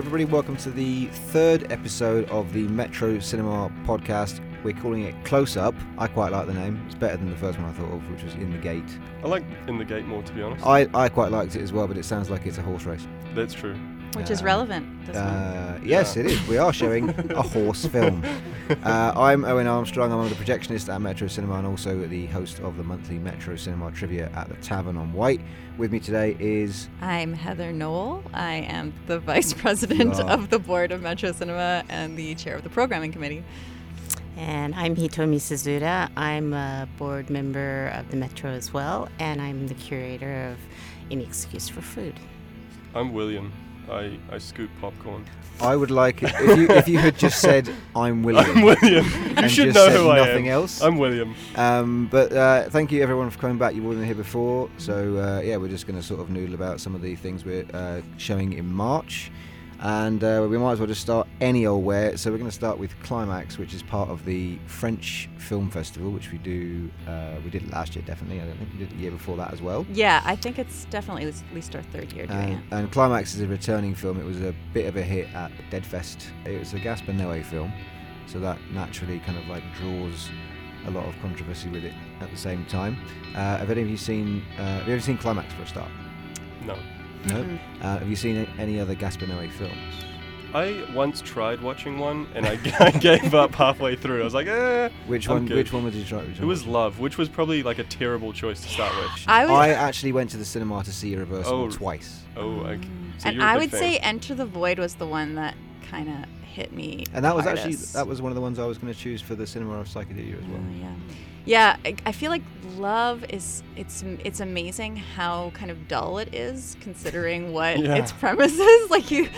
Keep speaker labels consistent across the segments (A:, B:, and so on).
A: everybody. Welcome to the third episode of the Metro Cinema podcast. We're calling it Close Up. I quite like the name. It's better than the first one I thought of, which was In the Gate.
B: I like In the Gate more, to be honest.
A: I, I quite liked it as well, but it sounds like it's a horse race.
B: That's true.
C: Which is
A: Um,
C: relevant. This one.
A: Uh, yes,
B: Yeah.
A: it is. We are showing a horse film. Uh, I'm Owen Armstrong. I'm the projectionist at Metro Cinema and also the host of the monthly Metro Cinema Trivia at the Tavern on White. With me today is
C: I'm Heather Noel. I am the vice president
A: are.
C: of the board of Metro Cinema and the chair of the programming committee.
D: And I'm Hitomi Suzuda. I'm a board member of the Metro as well, and I'm the curator of Any Excuse for Food.
B: I'm William. I, I scoop popcorn.
A: I would like it if you if you had just said I'm William.
B: I'm William. You should know who I am.
A: nothing else.
B: I'm William.
A: Um, but uh, thank you everyone for coming back. You wasn't here before, so uh, yeah, we're just going to sort of noodle about some of the things we're uh, showing in March, and uh, we might as well just start any old where. So we're going to start with Climax, which is part of the French Film Festival, which we do. Uh, we did it last year, definitely. I don't think we did it the year before that as well.
C: Yeah, I think it's definitely at least our third year doing
A: And,
C: it.
A: and Climax is a returning film. It was a bit of a hit at Deadfest. It was a Gaspar Noé film, so that naturally kind of like draws a lot of controversy with it at the same time. Uh, have any of you seen? Uh, have you ever seen Climax for a start?
B: No.
A: No.
D: Mm.
A: Uh, have you seen any other Gaspar Noé films?
B: I once tried watching one and I, g- I gave up halfway through. I was like, eh.
A: Which
B: I'm
A: one?
B: good.
A: Which one would you try? Which
B: It
A: one
B: was
A: was?
B: Love, which was probably like a terrible choice to start with.
C: I would,
A: I actually went to the cinema to see Irreversible
B: Oh.
A: twice,
B: Oh, okay. So
C: and
B: you're a
C: I
B: big
C: would
B: fan.
C: say Enter the Void was the one that kind of hit me.
A: and that was actually that was one of the ones I was going to choose for the cinema of Psychedelia as well.
C: Oh, yeah. Yeah, I, I feel like Love is it's it's amazing how kind of dull it is considering what
B: Yeah.
C: its premise is. Like you,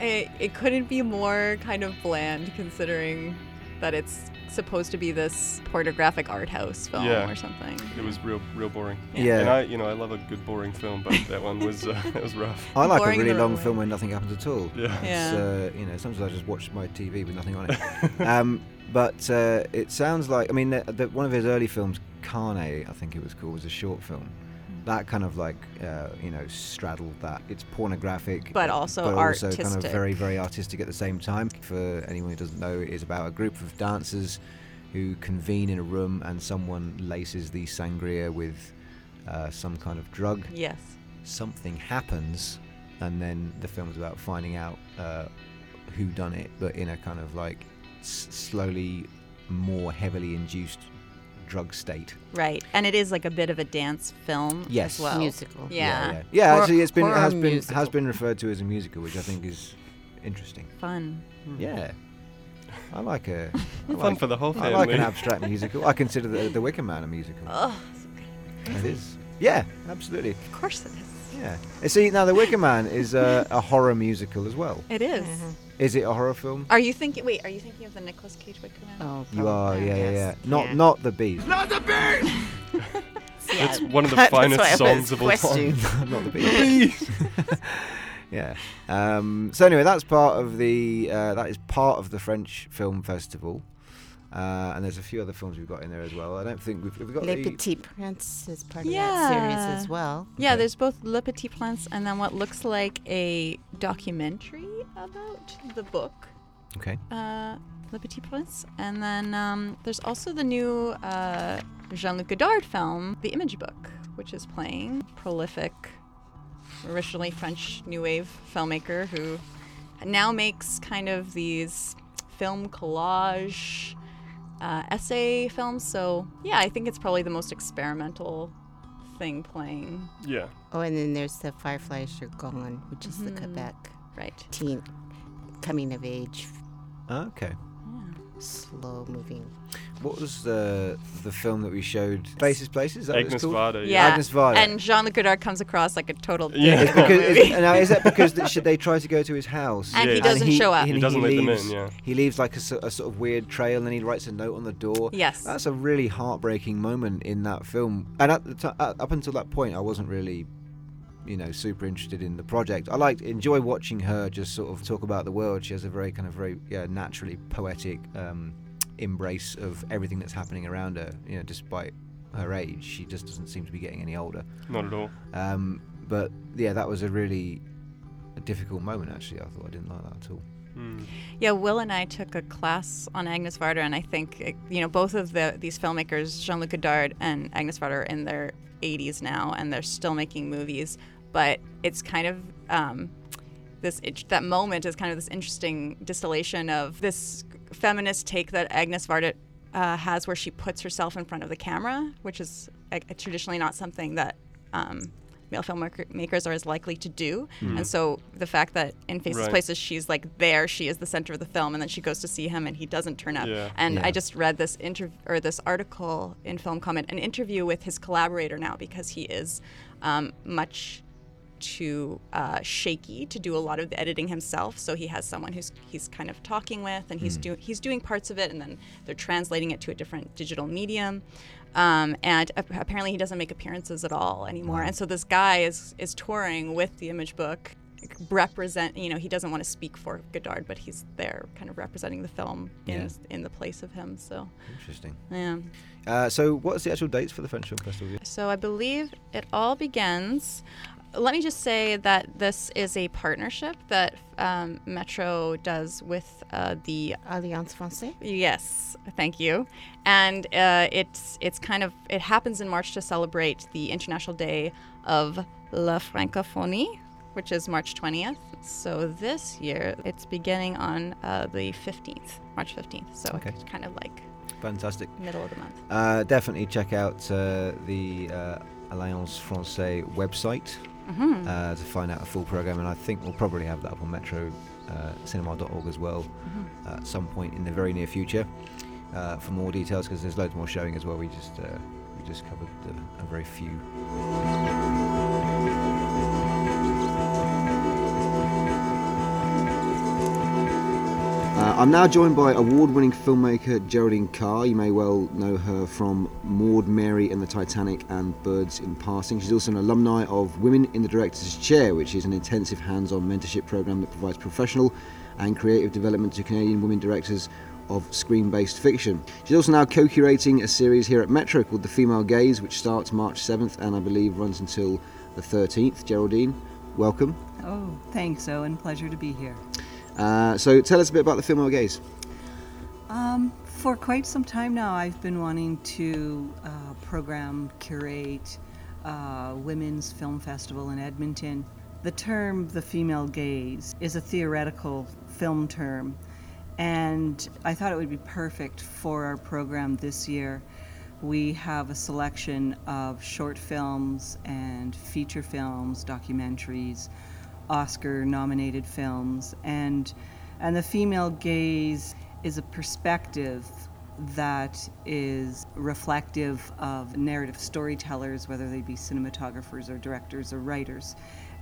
C: it, it couldn't be more kind of bland considering that it's supposed to be this pornographic art house film
B: Yeah.
C: or something.
B: It was real, real boring.
A: Yeah.
B: And I, you know, I love a good boring film, but that one was, uh, it was rough.
A: I like a really long
C: way.
A: film where nothing happens at all.
B: Yeah.
C: Yeah.
A: It's, uh, you know, sometimes I just watch my TV with nothing on it. um, but uh, it sounds like, I mean, the, the, one of his early films, Carne, I think it was called, was a short film. That kind of like, uh, you know, straddled that. It's pornographic,
C: But also
A: but also kind of
C: artistic.
A: very, very artistic at the same time. For anyone who doesn't know, it is about a group of dancers who convene in a room and someone laces the sangria with uh, some kind of drug
C: Yes.
A: something happens, and then the film is about finding out uh, who done it, but in a kind of like s- slowly more heavily induced drug state.
C: Right. And it is like a bit of a dance film
A: Yes.
C: as well.
D: Musical.
C: Yeah.
A: yeah, yeah.
D: Hor-
A: actually, it's been has been
D: musical.
A: has been referred to as a musical, which I think is interesting.
C: Fun.
A: Yeah, I like a I
B: Fun
A: like,
B: for the whole family.
A: I like an abstract musical. I consider the, the Wicker Man a musical.
C: Oh,
A: It is. Yeah, absolutely.
C: of course it is.
A: Yeah. See, now the Wicker Man is uh, a horror musical as well.
C: It is.
D: Mhm.
A: Is it a horror film?
C: Are you thinking? Wait, are you thinking of the Nicolas Cage Wicker Man?
D: Oh,
A: You are, yeah, yeah, yeah.
D: yes.
A: Not,
D: Yeah.
A: not the bees.
B: It's one of the
D: That's
B: finest
D: I was
B: songs of all time.
D: questioning.
A: not the bees. yeah. Um, so anyway, that's part of the. Uh, that is part of the French Film Festival, uh, and there's a few other films we've got in there as well. I don't think we've, have we got
D: Le
A: the.
D: Petit Prince is part of that series as well.
C: Yeah,
A: Okay.
C: there's both Le Petit Prince and then what looks like a documentary about the book
A: Okay.
C: uh, Le Petit Prince, and then um, there's also the new uh, Jean-Luc Godard film, The Image Book, which is playing prolific, originally French New Wave filmmaker who now makes kind of these film collage uh, essay films. So yeah, I think it's probably the most experimental thing playing.
B: Yeah.
D: Oh, and then there's the Fireflies Are Gone, which is the
C: Mhm.
D: Quebec
C: Right.
D: teen coming of age, ah,
A: Okay.
D: slow moving.
A: What was the the film that we showed? Faces, Places. That what it's
B: Agnes? Varda.
C: Yeah.
A: Agnes Varda.
C: And Jean-Luc Godard comes across like a total
B: Yeah.
C: in
A: because, is, now, is that because th- should they try to go to his house?
C: And
B: he
C: doesn't show up.
A: and
B: He doesn't let them in,
A: leaves,
B: yeah.
A: He leaves like a, a sort of weird trail, and then he writes a note on the door.
C: Yes.
A: That's a really heartbreaking moment in that film. And at the t- uh, up until that point, I wasn't really, you know, super interested in the project. I liked enjoy watching her just sort of talk about the world. She has a very kind of very yeah, naturally poetic um, embrace of everything that's happening around her. You know, despite her age, she just doesn't seem to be getting any older.
B: Not at all.
A: Um, but yeah, that was a really a difficult moment. Actually, I thought I didn't like that at all.
B: Mm.
C: Yeah, Will and I took a class on Agnes Varda, and I think uh, you know both of the these filmmakers, Jean-Luc Godard and Agnes Varda, are in their 80s now, and they're still making movies. But it's kind of um, this it, that moment is kind of this interesting distillation of this feminist take that Agnes Varda uh, has, where she puts herself in front of the camera, which is uh, traditionally not something that. Um, male filmmakers are as likely to do. And so the fact that in Faces
B: Right.
C: Places she's like there, she is the center of the film, and then she goes to see him and he doesn't turn up.
B: Yeah.
C: And
A: Yeah.
C: I just read this interview or this article in Film Comment, an interview with his collaborator now because he is um, much too uh, shaky to do a lot of the editing himself. So he has someone who's he's kind of talking with, and he's doing he's doing parts of it, and then they're translating it to a different digital medium. Um, and ap- apparently he doesn't make appearances at all anymore. And so this guy is is touring with the image book, represent. You know, he doesn't want to speak for Godard, but he's there, kind of representing the film in in the place of him. So
A: Interesting.
C: yeah.
A: Uh, so, what's the actual dates for the French Film Festival?
C: So I believe it all begins. Let me just say that this is a partnership that um, Metro does with uh, the
D: Alliance Française.
C: Yes, thank you. And uh, it's it's kind of it happens in March to celebrate the International Day of La Francophonie, which is March 20th. So this year it's beginning on uh, the 15th, March 15th. So
A: Okay.
C: it's kind of like
A: Fantastic.
C: middle of the month.
A: Uh, definitely check out uh, the uh, Alliance Francaise website
C: hmm
A: uh, to find out a full program, and I think we'll probably have that up on Metro uh, Cinema.org as well
C: Mm-hmm.
A: at some point in the very near future uh, for more details because there's loads more showing as well. We just uh, we just covered uh, a very few. Uh, I'm now joined by award-winning filmmaker Geraldine Carr. You may well know her from Maud Mary and the Titanic and Birds in Passing. She's also an alumni of Women in the Director's Chair, which is an intensive hands-on mentorship program that provides professional and creative development to Canadian women directors of screen-based fiction. She's also now co-curating a series here at Metro called The Female Gaze, which starts March 7th and I believe runs until the 13th. Geraldine, welcome.
E: Oh, thanks, Owen. Pleasure to be here.
A: Uh, so tell us a bit about The Female Gaze.
E: Um, for quite some time now, I've been wanting to uh, program, curate uh, Women's Film Festival in Edmonton. The term the female gaze is a theoretical film term, and I thought it would be perfect for our program this year. We have a selection of short films and feature films, documentaries, Oscar nominated films and and the female gaze is a perspective that is reflective of narrative storytellers whether they be cinematographers or directors or writers.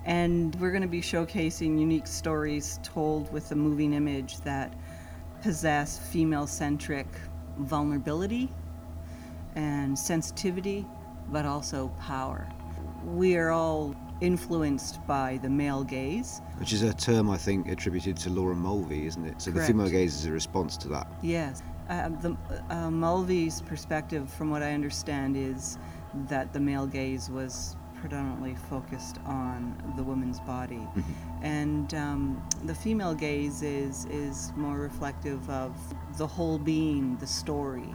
E: And we're going to be showcasing unique stories told with a moving image that possess female centric vulnerability and sensitivity but also power. We are all influenced by the male gaze.
A: Which is a term I think attributed to Laura Mulvey, isn't it? So the female gaze is a response to that.
E: Yes. Uh, the, uh, Mulvey's perspective, from what I understand, is that the male gaze was predominantly focused on the woman's body. And um, the female gaze is, is more reflective of the whole being, the story,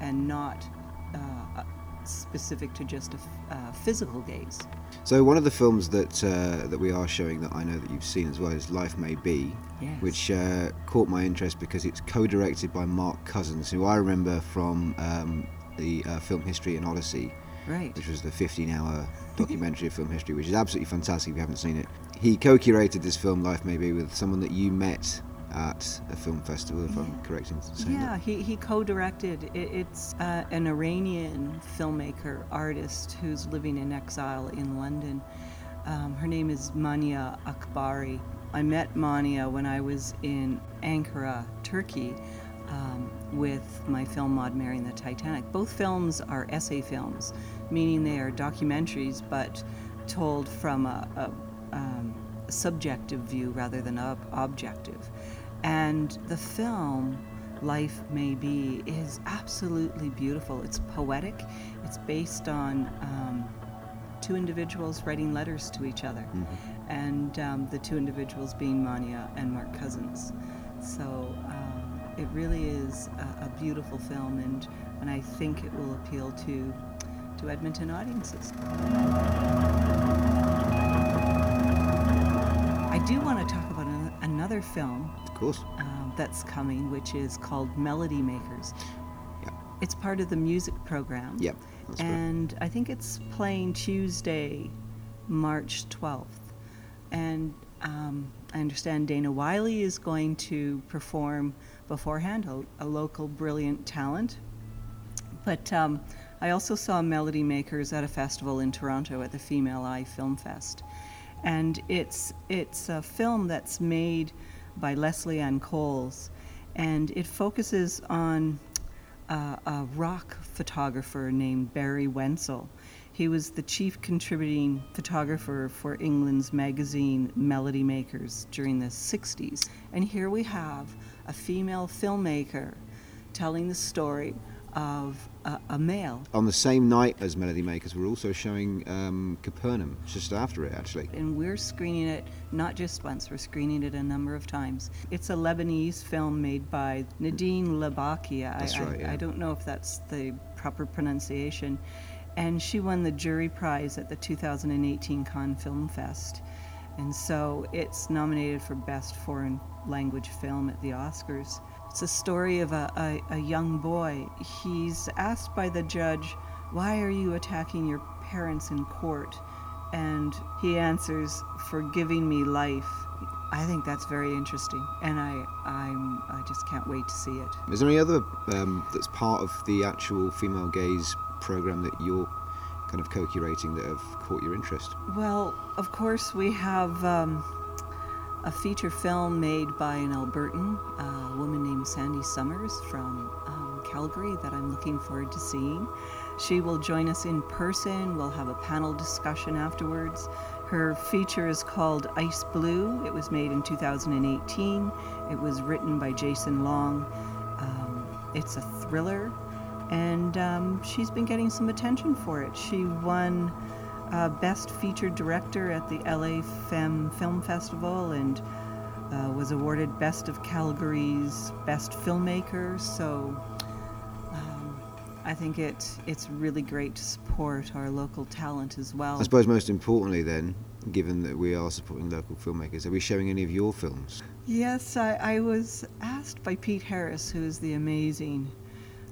E: and not uh, specific to just a f- uh, physical gaze.
A: So one of the films that uh, that we are showing that I know that you've seen as well is Life May Be,
E: Yes.
A: which uh, caught my interest because it's co-directed by Mark Cousins, who I remember from um, the uh, film History and Odyssey,
E: Right.
A: which was the 15-hour documentary of film history, which is absolutely fantastic if you haven't seen it. He co-curated this film Life May Be with someone that you met at a film festival, if I'm correct in saying
E: Yeah,
A: that.
E: he, he co-directed. It, it's uh, an Iranian filmmaker artist who's living in exile in London. Um, her name is Mania Akbari. I met Mania when I was in Ankara, Turkey, um, with my film Maud Mary and the Titanic. Both films are essay films, meaning they are documentaries, but told from a, a um, subjective view rather than ob- objective. And the film, Life May Be, is absolutely beautiful. It's poetic. It's based on um, two individuals writing letters to each other, and um, the two individuals being Mania and Mark Cousins. So um, it really is a, a beautiful film, and, and I think it will appeal to to Edmonton audiences. I do want to talk about an, another film
A: course.
E: um, that's coming, which is called Melody Makers.
A: Yeah.
E: It's part of the music program.
A: Yep. Right.
E: And I think it's playing Tuesday, March 12th. And um, I understand Dana Wylie is going to perform beforehand, a, a local brilliant talent. But um, I also saw Melody Makers at a festival in Toronto at the Female Eye Film Fest. And it's, it's a film that's made by Leslie Ann Coles, and it focuses on uh, a rock photographer named Barrie Wentzell. He was the chief contributing photographer for England's magazine Melody Makers during the 60s. And here we have a female filmmaker telling the story of a, a male.
A: On the same night as Melody Makers, we're also showing um, Capernaum, just after it, actually.
E: And we're screening it not just once, we're screening it a number of times. It's a Lebanese film made by Nadine Labakia.
A: That's
E: I,
A: right,
E: I,
A: yeah.
E: I don't know if that's the proper pronunciation. And she won the jury prize at the 2018 Cannes Film Fest. And so it's nominated for Best Foreign Language Film at the Oscars. It's a story of a, a, a young boy. He's asked by the judge, Why are you attacking your parents in court? And he answers, For giving me life. I think that's very interesting, and I, I'm, I just can't wait to see it.
A: Is there any other um, that's part of the actual female gaze program that you're kind of co-curating that have caught your interest?
E: Well, of course, we have um, a feature film made by an Albertan, a woman named Sandi Somers from um, Calgary, that I'm looking forward to seeing. She will join us in person. We'll have a panel discussion afterwards. Her feature is called Ice Blue. It was made in 2018. It was written by Jason Long. Um, it's a thriller, and um, she's been getting some attention for it. She won uh, Best Featured Director at the LA Femme Film Festival and uh, was awarded Best of Calgary's Best Filmmaker. So um, I think it, it's really great to support our local talent as well.
A: I suppose most importantly, then, given that we are supporting local filmmakers, are we showing any of your films?
E: Yes, I, I was asked by Pete Harris, who is the amazing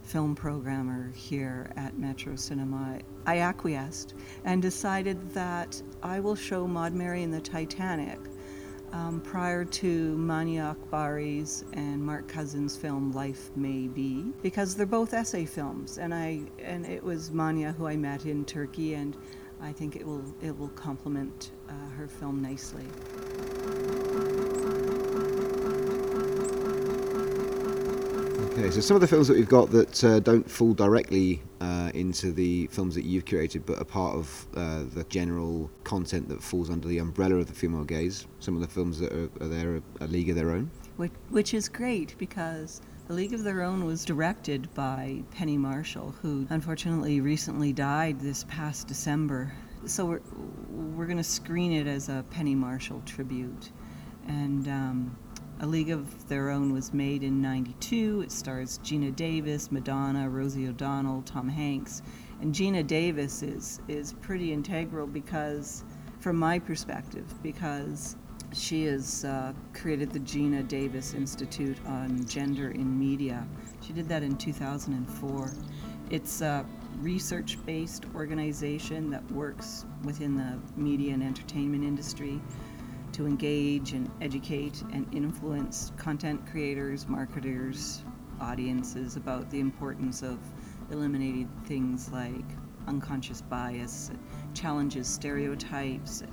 E: film programmer here at Metro Cinema. I acquiesced and decided that I will show Maud Mary and the Titanic um, prior to Mania Akbari's and Mark Cousins' film Life May Be because they're both essay films, and I and it was Mania who I met in Turkey, and I think it will it will complement uh, her film nicely.
A: Okay, so some of the films that we've got that uh, don't fall directly uh, into the films that you've curated, but are part of uh, the general content that falls under the umbrella of the female gaze. Some of the films that are, are there are a league of their own.
E: which, which is great because A League of Their Own was directed by Penny Marshall, who unfortunately recently died this past December. So we're, we're going to screen it as a Penny Marshall tribute. And um, A League of Their Own was made in 92. It stars Geena Davis, Madonna, Rosie O'Donnell, Tom Hanks. And Geena Davis is, is pretty integral because, from my perspective, because she has uh, created the Geena Davis Institute on Gender in Media. She did that in 2004. It's a research based organization that works within the media and entertainment industry to engage and educate and influence content creators, marketers, audiences about the importance of eliminating things like unconscious bias, challenges stereotypes,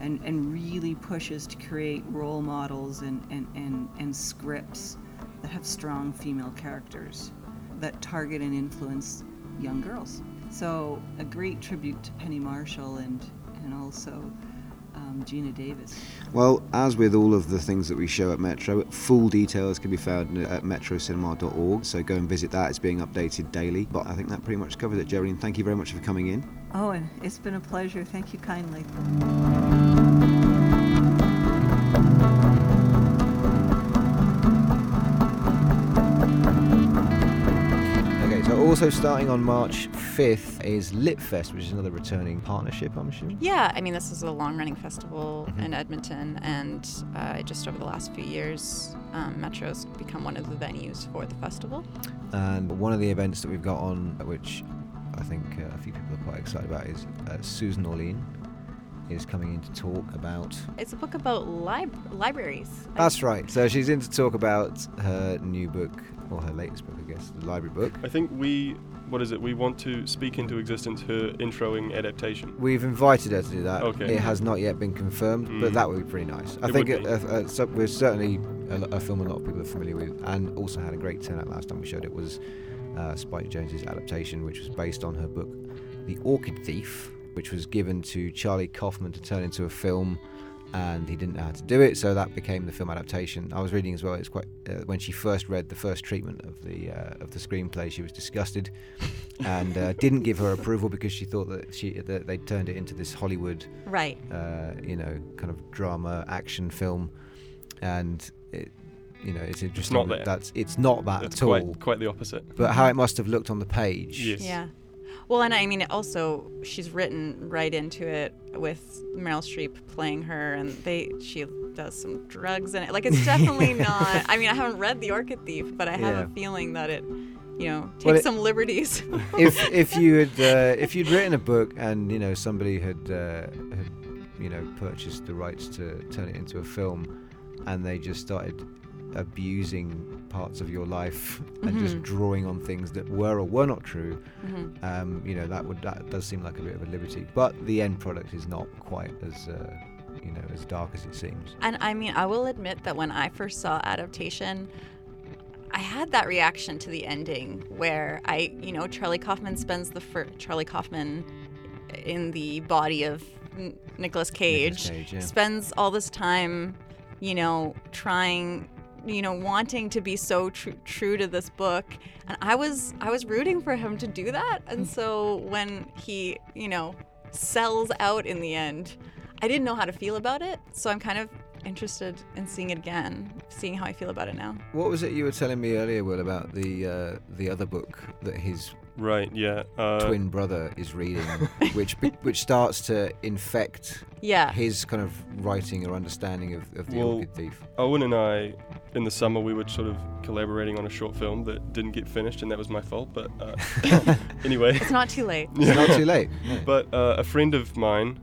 E: and, and really pushes to create role models and, and, and, and scripts that have strong female characters that target and influence young girls. So, a great tribute to Penny Marshall and, and also um, Geena Davis.
A: Well, as with all of the things that we show at Metro, full details can be found at metrocinema.org. So go and visit that. It's being updated daily. But I think that pretty much covers it, Geraldine. Thank you very much for coming in.
E: Oh, and it's been a pleasure. Thank you kindly.
A: Also starting on March 5th is Litfest, which is another returning partnership, I'm assuming.
C: Yeah, I mean, this is a long running festival
A: Mhm.
C: in Edmonton, and uh, just over the last few years, um, Metro's become one of the venues for the festival.
A: And one of the events that we've got on, which I think uh, a few people are quite excited about, is uh, Susan Orlean is coming in to talk about.
C: It's a book about lib- libraries.
A: That's right. So she's in to talk about her new book, or her latest book, I guess, the library book.
B: I think we, what is it? We want to speak into existence her introing adaptation.
A: We've invited her to do that.
B: Okay.
A: It has not yet been confirmed, but
B: Mm.
A: that would be pretty nice. I
B: It
A: think it, uh, uh, so we're certainly a, a film a lot of people are familiar with, and also had a great turnout last time we showed it was uh, Spike Jonze's adaptation, which was based on her book, The Orchid Thief, which was given to Charlie Kaufman to turn into a film. And he didn't know how to do it, so that became the film adaptation. I was reading as well. It's quite uh, when she first read the first treatment of the uh, of the screenplay, she was disgusted, and uh, didn't give her approval because she thought that she that they turned it into this Hollywood,
C: right.
A: uh, you know, kind of drama action film, and it, you know, it's interesting.
B: not
A: that
B: that.
A: That's it's not that
B: It's
A: at all.
B: quite quite the opposite.
A: But how it must have looked on the page.
B: Yes.
C: Yeah. Well, and I mean, also she's written right into it with Meryl Streep playing her, and they she does some drugs in it. Like it's definitely not. I mean, I haven't read The Orchid Thief, but I have
A: Yeah.
C: a feeling that it, you know, takes
A: Well, it-
C: some liberties.
A: if if you had uh, if you'd written a book and you know somebody had uh, had you know purchased the rights to turn it into a film, and they just started abusing parts of your life and just
C: Mhm.
A: drawing on things that were or were not true,
C: Mhm.
A: um, you know that would that does seem like a bit of a liberty. But the end product is not quite as uh, you know as dark as it seems.
C: And I mean, I will admit that when I first saw adaptation, I had that reaction to the ending where I, you know, Charlie Kaufman spends the fir- Charlie Kaufman in the body of N- Nicolas Cage,
A: Cage, yeah.
C: spends all this time, you know, trying, you know, wanting to be so tr- true to this book, and I was I was rooting for him to do that, and so when he, you know, sells out in the end, I didn't know how to feel about it, so I'm kind of interested in seeing it again, seeing how I feel about it now.
A: What was it you were telling me earlier, Will, about the uh, the other book that his
B: Right. Yeah. Uh,
A: twin brother is reading, which be- which starts to infect
C: Yeah.
A: his kind of writing or understanding of, of the
B: Well-
A: Orchid Thief.
B: Owen and I, in the summer, we were sort of collaborating on a short film that didn't get finished, and that was my fault. But uh, anyway,
C: It's not too late.
A: It's not too late. no.
B: But uh, a friend of mine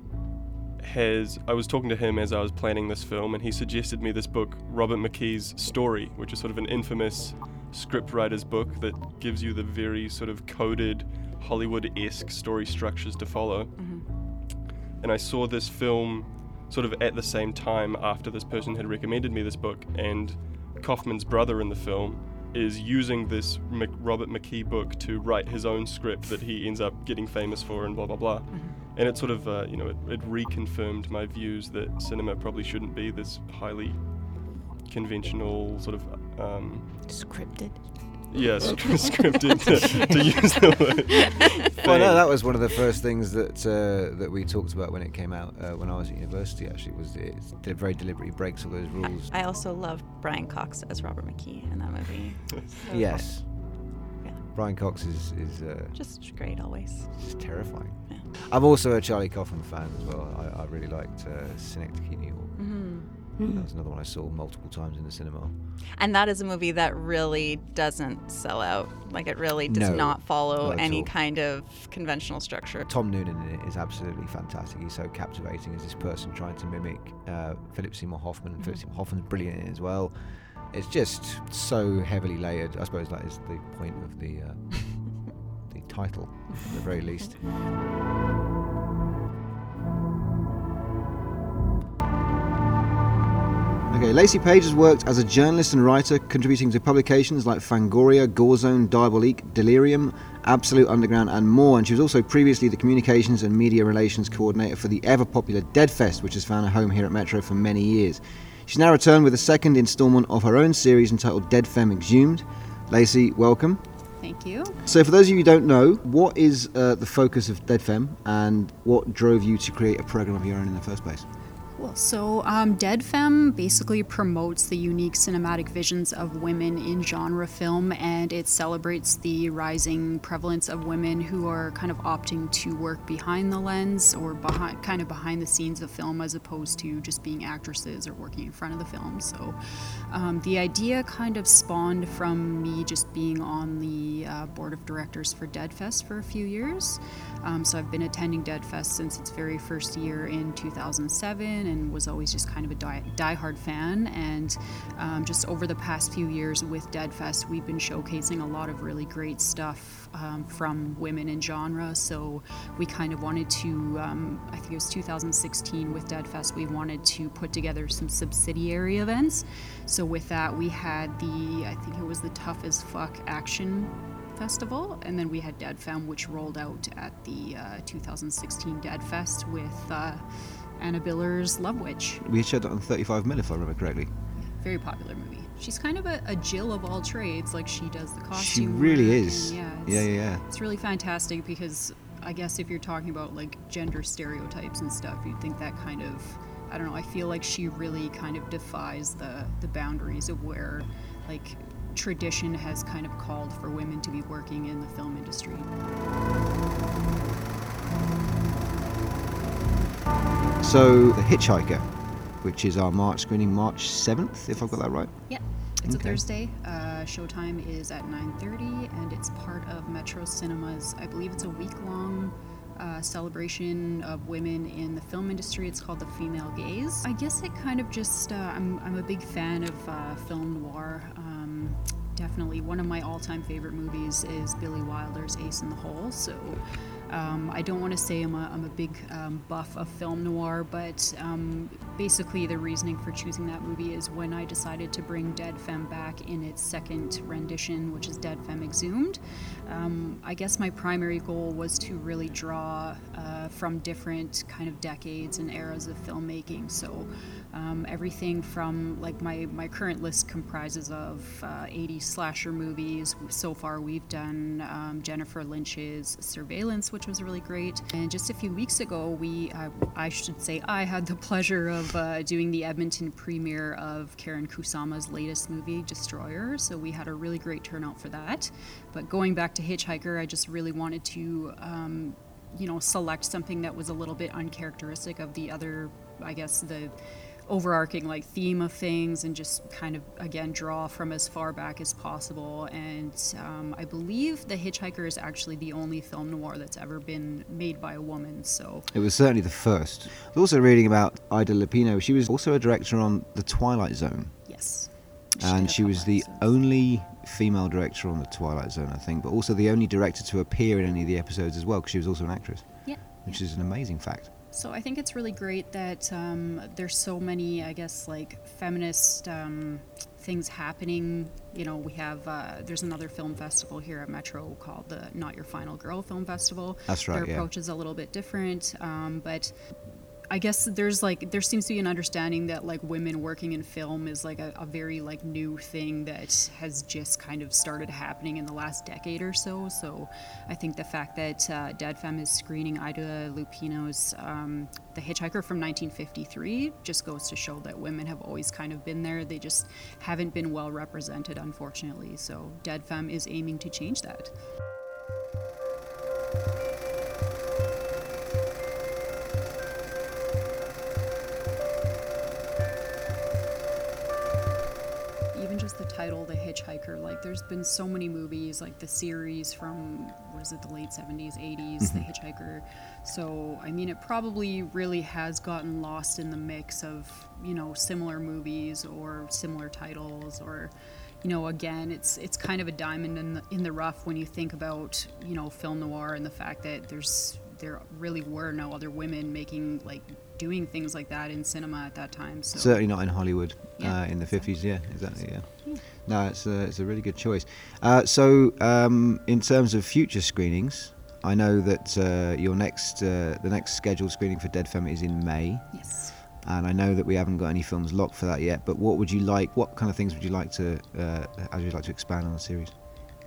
B: has. I was talking to him as I was planning this film, and he suggested me this book, Robert McKee's Story, which is sort of an infamous scriptwriter's book that gives you the very sort of coded Hollywood esque story structures to follow.
C: Mhm.
B: And I saw this film sort of at the same time after this person had recommended me this book, and Kaufman's brother in the film is using this Mc- Robert McKee book to write his own script that he ends up getting famous for, and blah blah blah. And it sort of, uh, you know, it, it reconfirmed my views that cinema probably shouldn't be this highly conventional sort of, um,
D: Scripted.
B: yeah, sc- scripted to, to use the word.
A: Well, no, that was one of the first things that uh, that we talked about when it came out uh, when I was at university. Actually, was it it very deliberately breaks all those rules.
C: I also love Brian Cox as Robert McKee in that movie. So
A: yes,
C: Yeah.
A: Brian Cox is is uh,
C: Just great always.
A: just terrifying.
C: Yeah.
A: I'm also a Charlie Kaufman fan as well. I, I really liked uh, Synecdoche, New York.
C: Hmm
A: That was another one I saw multiple times in the cinema.
C: And that is a movie that really doesn't sell out. Like it really does
A: No,
C: not follow
A: not
C: any
A: all.
C: kind of conventional structure.
A: Tom Noonan in it is absolutely fantastic. He's so captivating as this person trying to mimic uh, Philip Seymour Hoffman. And Philip. Seymour Hoffman's brilliant in it as well. It's just so heavily layered. I suppose that is the point of the uh, the title, at the very least. Okay, Lacey Page has worked as a journalist and writer, contributing to publications like Fangoria, Gorezone, Diabolique, Delirium, Absolute Underground, and more. And she was also previously the communications and media relations coordinator for the ever popular Deadfest, which has found a home here at Metro for many years. She's now returned with a second instalment of her own series entitled Dead Femme Exhumed. Lacey, welcome.
F: Thank you.
A: So, for those of you who don't know, what is uh, the focus of Dead Femme and what drove you to create a program of your own in the first place?
F: Cool. So, um, Dead Femme basically promotes the unique cinematic visions of women in genre film and it celebrates the rising prevalence of women who are kind of opting to work behind the lens or behind, kind of behind the scenes of film as opposed to just being actresses or working in front of the film. So, um, the idea kind of spawned from me just being on the uh, board of directors for Dead Fest for a few years. Um, so, I've been attending Dead Fest since its very first year in 2007 and was always just kind of a die, die-hard fan. And um, just over the past few years with Deadfest, we've been showcasing a lot of really great stuff um, from women in genre. So we kind of wanted to, um, I think it was 2016 with Deadfest, we wanted to put together some subsidiary events. So with that, we had the, I think it was the Tough as Fuck Action Festival, and then we had Dead Femme, which rolled out at the uh, 2016 Dead Fest with uh, Anna Biller's Love Witch.
A: We showed that on 35 mil, if I remember correctly.
F: Very popular movie. She's kind of a, a Jill of all trades. Like she does the costume.
A: She really is.
F: yeah,
A: Yeah, yeah, yeah.
F: It's really fantastic because I guess if you're talking about like gender stereotypes and stuff, you'd think that kind of I don't know. I feel like she really kind of defies the the boundaries of where like tradition has kind of called for women to be working in the film industry.
A: So, The Hitchhiker, which is our March screening, March 7th, if I've got that right.
F: Yeah, it's
A: Okay.
F: a Thursday. Uh, showtime is at 9:30, and it's part of Metro Cinemas. I believe it's a week-long uh, celebration of women in the film industry. It's called the Female Gaze. I guess it kind of just. Uh, I'm I'm a big fan of uh, film noir. Um, definitely one of my all-time favorite movies is Billy Wilder's Ace in the Hole. So. Um, I don't want to say I'm a, I'm a big um, buff of film noir, but um, basically the reasoning for choosing that movie is when I decided to bring Dead Femme back in its second rendition, which is Dead Femme Exhumed. Um, I guess my primary goal was to really draw uh, from different kind of decades and eras of filmmaking. So um, everything from like my, my current list comprises of uh, 80 slasher movies. So far, we've done um, Jennifer Lynch's Surveillance, which was really great. And just a few weeks ago, we uh, I should say I had the pleasure of uh, doing the Edmonton premiere of Karyn Kusama's latest movie, Destroyer. So we had a really great turnout for that. But going back to Hitchhiker, I just really wanted to. Um, you know, select something that was a little bit uncharacteristic of the other, I guess, the overarching like theme of things and just kind of again draw from as far back as possible and um, i believe the hitchhiker is actually the only film noir that's ever been made by a woman so
A: It was certainly the first. I was also reading about Ida Lupino. She was also a director on The Twilight Zone,
F: yes
A: and she was the only female director on The Twilight Zone, I think, but also the only director to appear in any of the episodes as well, because she was also an actress,
F: yeah
A: which is an amazing fact.
F: So I think it's really great that um, there's so many, I guess, like feminist um, things happening. You know, we have uh, there's another film festival here at Metro called the Not Your Final Girl Film Festival.
A: That's right,
F: Their
A: yeah.
F: approach is a little bit different, um, but I guess there's like there seems to be an understanding that like women working in film is like a, a very like new thing that has just kind of started happening in the last decade or so. So I think the fact that uh, Dead Femme is screening Ida Lupino's um, The Hitchhiker from 1953 just goes to show that women have always kind of been there. They just haven't been well represented, unfortunately. So Dead Femme is aiming to change that. Title the hitchhiker like there's been so many movies like the series from what is it the late 70s 80s the mm-hmm. hitchhiker. So i mean it probably really has gotten lost in the mix of you know similar movies or similar titles or you know again it's it's kind of a diamond in the in the rough when you think about you know film noir and the fact that there's there really were no other women making like doing things like that in cinema at that time. So
A: Certainly not in Hollywood
F: Yeah,
A: uh, in the 50s. Yeah, exactly. Yeah.
F: Yeah.
A: No, it's a, it's a really good choice. Uh, so, um, in terms of future screenings, I know that uh, your next uh, the next scheduled screening for Dead Femme is in May,
F: yes.
A: and I know that we haven't got any films locked for that yet. But what would you like? What kind of things would you like to? Uh, how would you like to expand on the series?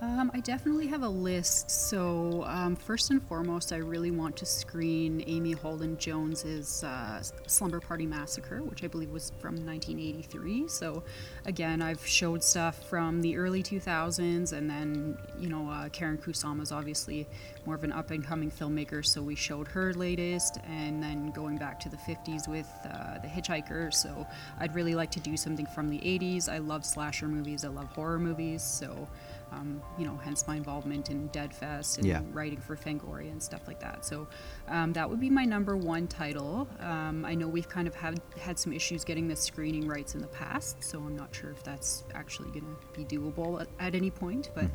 F: Um, I definitely have a list. So, um, first and foremost, I really want to screen Amy Holden Jones's uh, Slumber Party Massacre, which I believe was from 1983. So, again, I've showed stuff from the early 2000s, and then, you know, uh, Karyn is obviously more of an up and coming filmmaker, so we showed her latest, and then going back to the 50s with uh, The Hitchhiker. So, I'd really like to do something from the 80s. I love slasher movies, I love horror movies, so um, you know, hence my involvement in Dead Fest and
A: Yeah.
F: writing for Fangoria and stuff like that. So um, that would be my number one title. Um, I know we've kind of had had some issues getting the screening rights in the past, so I'm not sure if that's actually going to be doable at, at any point. But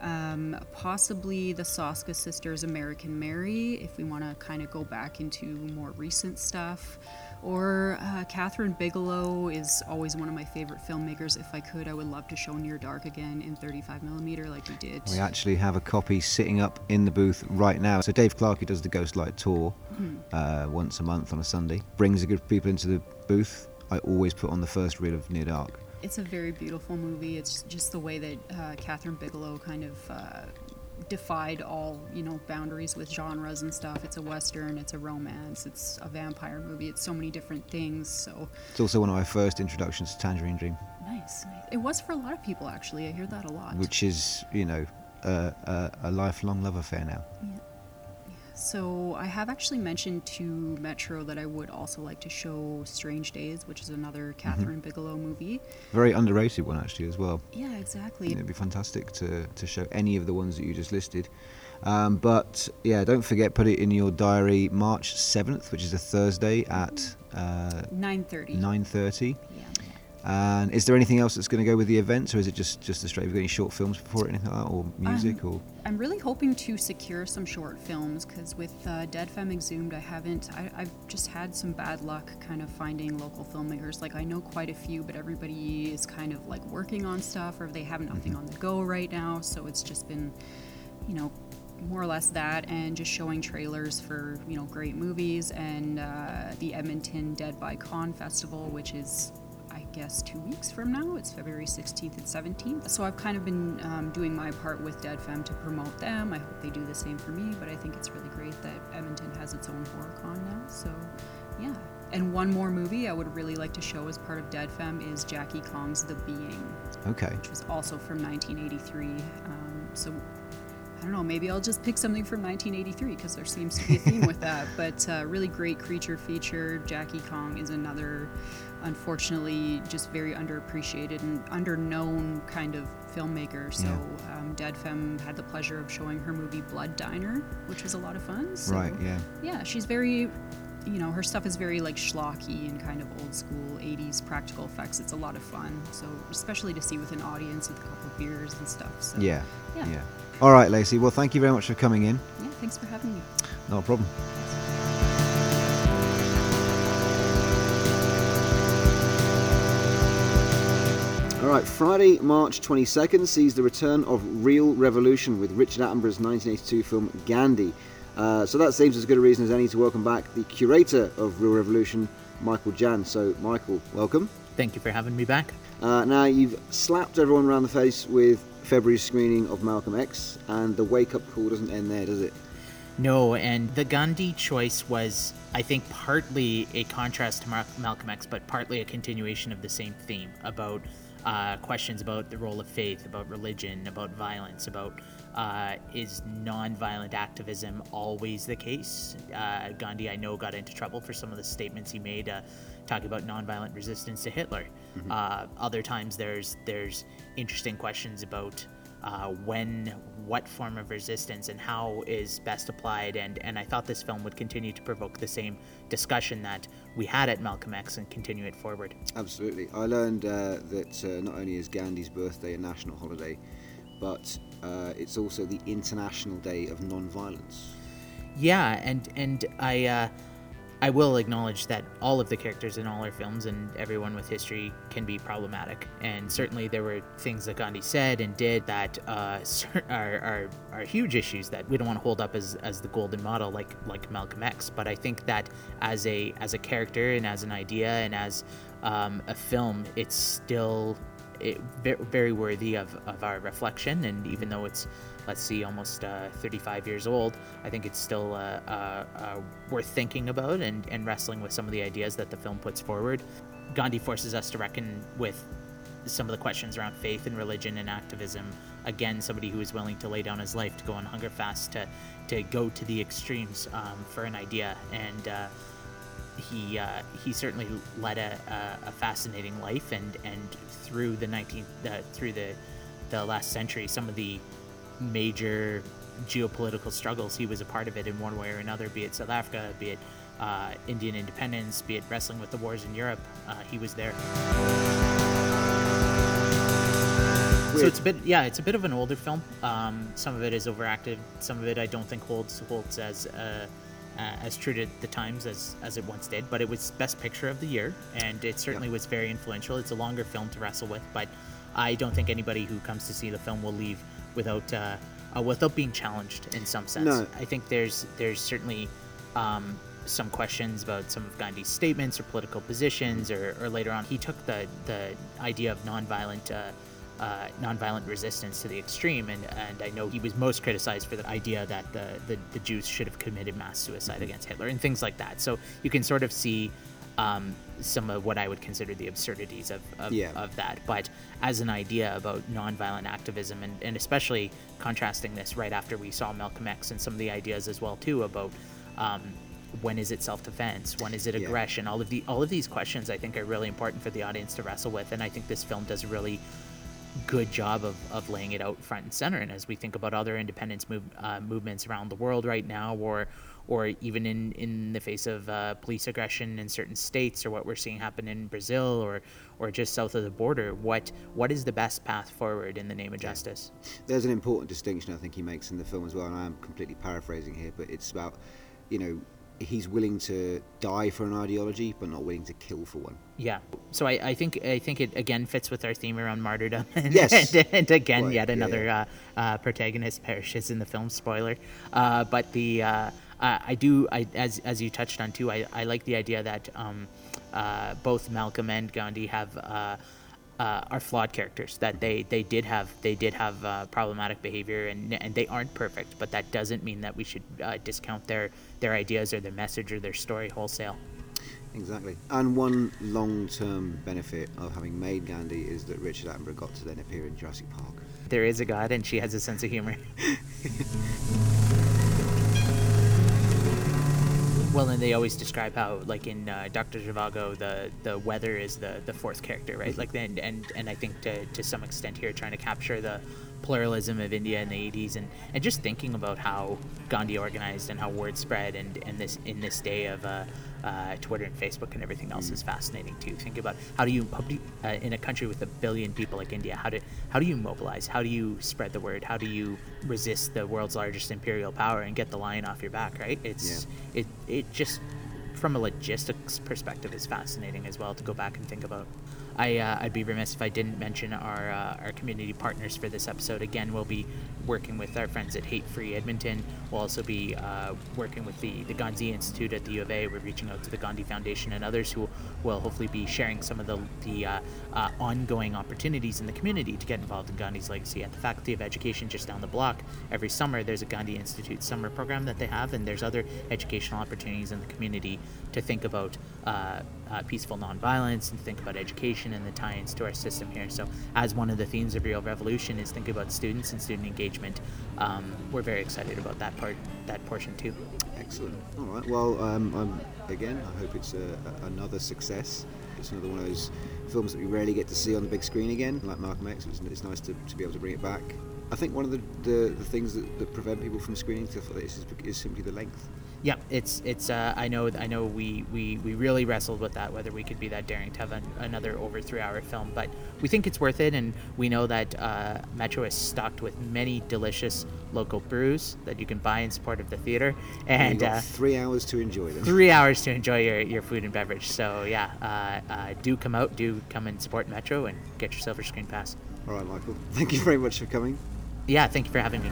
F: um, possibly the Soska sisters, American Mary, if we want to kind of go back into more recent stuff. Or uh, Kathryn Bigelow is always one of my favorite filmmakers. If I could, I would love to show Near Dark again in 35 millimeter, like we did.
A: We actually have a copy sitting up in the booth right now. So Dave Clark, who does the Ghostlight tour uh, once a month on a Sunday, brings a group of people into the booth. I always put on the first reel of Near Dark.
F: It's a very beautiful movie. It's just the way that uh, Kathryn Bigelow kind of uh, defied all you know boundaries with genres and stuff. It's a western, it's a romance, it's a vampire movie. It's so many different things. So
A: It's also one of my first introductions to Tangerine Dream,
F: nice. nice. It was for a lot of people actually. I hear that a lot.
A: which is, you know, uh, a, a lifelong love affair now.
F: So I have actually mentioned to Metro that I would also like to show Strange Days, which is another Kathryn Bigelow movie.
A: Very underrated one, actually, as well.
F: Yeah, exactly.
A: It'd be fantastic to, to show any of the ones that you just listed. Um, but yeah, don't forget, put it in your diary March 7th, which is a Thursday at uh,
F: 9:30.
A: 9.30.
F: Yeah.
A: And is there anything else that's going to go with the event, or is it just just a straight? Have you got any short films before it, anything like that, or music, or
F: I'm really hoping to secure some short films because with uh, Dead Femme Exhumed, I haven't. I, I've just had some bad luck kind of finding local filmmakers. Like I know quite a few, but everybody is kind of like working on stuff or they have nothing on the go right now. So it's just been, you know, more or less that, and just showing trailers for you know great movies and uh, the Edmonton Dead by Con Festival, which is guess two weeks from now. It's February 16th and 17th. So I've kind of been um, doing my part with Dead Femme to promote them. I hope they do the same for me, but I think it's really great that Edmonton has its own horror con now. So yeah. And one more movie I would really like to show as part of Dead Femme is Jackie Kong's The Being,
A: okay?
F: which was also from 1983. Um, so I don't know, maybe I'll just pick something from 1983 because there seems to be a theme with that. But uh, really great creature feature. Jackie Kong is another, unfortunately, just very underappreciated and underknown kind of filmmaker. So
A: Yeah.
F: um, Dead Femme had the pleasure of showing her movie Blood Diner, which was a lot of fun. So,
A: Right, yeah.
F: Yeah, she's very. You know, her stuff is very like schlocky and kind of old school 80s practical effects. It's a lot of fun. So, especially to see with an audience with a couple of beers and stuff. So,
A: Yeah,
F: Yeah.
A: yeah. All right, Lacey. Well, thank you very much for coming in.
F: Yeah, thanks for having me.
A: No problem. Right, Friday, March 22nd sees the return of Real Revolution with Richard Attenborough's 1982 film Gandhi. Uh, so that seems as good a reason as any to welcome back the curator of Real Revolution, Michael Jan. So, Michael, welcome.
G: Thank you for having me back.
A: Uh, now, you've slapped everyone around the face with February's screening of Malcolm X, and the wake up call doesn't end there, does it?
G: No, and the Gandhi choice was, I think, partly a contrast to Mar- Malcolm X, but partly a continuation of the same theme about uh, questions about the role of faith, about religion, about violence, about uh, is nonviolent activism always the case? Uh, Gandhi, I know, got into trouble for some of the statements he made, uh, talking about nonviolent resistance to Hitler. Uh, other times, there's there's interesting questions about uh, when, what form of resistance, and how is best applied. And, and I thought this film would continue to provoke the same discussion that we had at Malcolm X and continue it forward.
A: Absolutely. I learned uh, that uh, not only is Gandhi's birthday a national holiday, but uh, it's also the International Day of Non-Violence.
G: Yeah, and and I uh, I will acknowledge that all of the characters in all our films and everyone with history can be problematic, and certainly there were things that Gandhi said and did that uh, are, are are huge issues that we don't want to hold up as, as the golden model like like Malcolm X. But I think that as a as a character and as an idea and as um, a film, it's still it, very worthy of, of our reflection. And even though it's let's see, almost uh, 35 years old, I think it's still uh, uh, uh, worth thinking about and, and wrestling with some of the ideas that the film puts forward. Gandhi forces us to reckon with some of the questions around faith and religion and activism. Again, somebody who is willing to lay down his life to go on hunger fast, to, to go to the extremes um, for an idea. And uh, he uh, he certainly led a, a, a, fascinating life, and, and through the 19th, through the, the last century, some of the major geopolitical struggles. He was a part of it in one way or another, be it South Africa, be it uh, Indian independence, be it wrestling with the wars in Europe. Uh, he was there. So it's a bit, yeah, it's a bit of an older film. Um, some of it is overacted. Some of it I don't think holds holds as uh, as true to the times as as it once did. But it was best picture of the year, and it certainly yep. was very influential. It's a longer film to wrestle with, but I don't think anybody who comes to see the film will leave without uh, uh, without being challenged in some sense.
A: No.
G: I think there's there's certainly um, some questions about some of Gandhi's statements or political positions, or, or later on he took the the idea of nonviolent. Uh, uh, nonviolent resistance to the extreme, and, and I know he was most criticized for the idea that the, the, the Jews should have committed mass suicide mm-hmm. against Hitler and things like that. So you can sort of see um, some of what I would consider the absurdities of, of,
A: yeah.
G: of, that. But as an idea about nonviolent activism, and, and especially contrasting this right after we saw Malcolm X and some of the ideas as well too about um, when is it self-defense, when is it aggression, yeah. all of the all of these questions I think are really important for the audience to wrestle with, and I think this film does really good job of, of laying it out front and center. And as we think about other independence move, uh, movements around the world right now, or or even in, in the face of uh, police aggression in certain states, or what we're seeing happen in Brazil, or or just south of the border. What what is the best path forward in the name of justice?
A: There's an important distinction I think he makes in the film as well, and I am completely paraphrasing here, but it's about you know he's willing to die for an ideology, but not willing to kill for one.
G: Yeah. So I, I think I think it again fits with our theme around martyrdom.
A: And, yes.
G: And, and again, right. yet another yeah. Uh, uh, protagonist perishes in the film. Spoiler. Uh, but the uh, I do I, as as you touched on too. I, I like the idea that um, uh, both Malcolm and Gandhi have. Uh, are flawed characters that they, they did have they did have uh, problematic behavior and and they aren't perfect but that doesn't mean that we should uh, discount their their ideas or their message or their story wholesale.
A: Exactly. And one long-term benefit of having made Gandhi is that Richard Attenborough got to then appear in Jurassic Park.
G: There is a god and she has a sense of humor Well, and they always describe how, like in uh, Doctor Zhivago, the the weather is the the fourth character, right? Like, and and and I think to to some extent here, trying to capture the pluralism of India in the 80s, and and just thinking about how Gandhi organized and how word spread, and and this in this day of uh, uh, Twitter and Facebook and everything else mm. is fascinating too. Think about how do you, how do uh, in a country with a billion people like India, how do how do you mobilize? How do you spread the word? How do you resist the world's largest imperial power and get the lion off your back? Right? It's yeah. it it just from a logistics perspective is fascinating as well to go back and think about. I, uh, I'd be remiss if I didn't mention our, uh, our community partners for this episode. Again, we'll be working with our friends at Hate Free Edmonton. We'll also be uh, working with the, the Gandhi Institute at the U of A. We're reaching out to the Gandhi Foundation and others who will hopefully be sharing some of the, the uh, uh, ongoing opportunities in the community to get involved in Gandhi's legacy. At the Faculty of Education just down the block, every summer there's a Gandhi Institute summer program that they have, and there's other educational opportunities in the community to think about uh, peaceful nonviolence and think about education and the tie-ins to our system here. So, as one of the themes of Real Revolution is think about students and student engagement, um, we're very excited about that part, that portion too.
A: Excellent. All right. Well, um, again, I hope it's a, another success. It's another one of those films that we rarely get to see on the big screen again, like Malcolm X. It's, it's nice to, to be able to bring it back. I think one of the, the, the things that, that, prevent people from screening stuff like this is, is simply the length.
G: Yeah, it's it's. Uh, I know. I know. We, we we really wrestled with that whether we could be that daring to have an, another over three-hour film, but we think it's worth it, and we know that uh, Metro is stocked with many delicious local brews that you can buy in support of the theater,
A: And
G: and
A: you've got
G: uh,
A: three hours to enjoy them.
G: three hours to enjoy your, your food and beverage. So yeah, uh, uh, do come out, do come and support Metro, and get your silver screen pass.
A: All right, Michael. Thank you very much for coming.
G: Yeah, thank you for having me.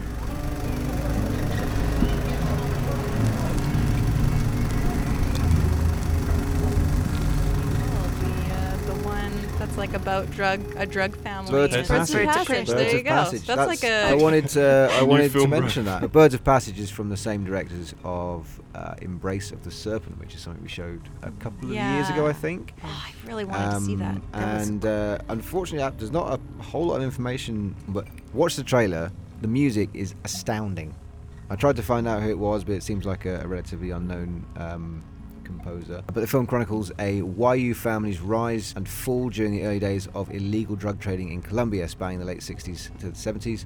C: Like about drug a drug family.
A: Birds
C: and-
A: of
B: Birds
A: Passage.
B: of
C: Passage.
A: Birds
C: There
A: of
C: you go.
A: Passage.
C: That's, like a.
A: I wanted to. I wanted to mention
B: brand.
A: that. But Birds of Passage is from the same directors of uh, Embrace of the Serpent, which is something we showed a couple of years ago, I think.
C: Oh, I really wanted to see that.
A: Um,
C: that was
A: and uh, unfortunately, there's not a whole lot of information. But watch the trailer. The music is astounding. I tried to find out who it was, but it seems like a, a relatively unknown um, composer. But the film chronicles a Wayuu family's rise and fall during the early days of illegal drug trading in Colombia, spanning the late 60s to the 70s.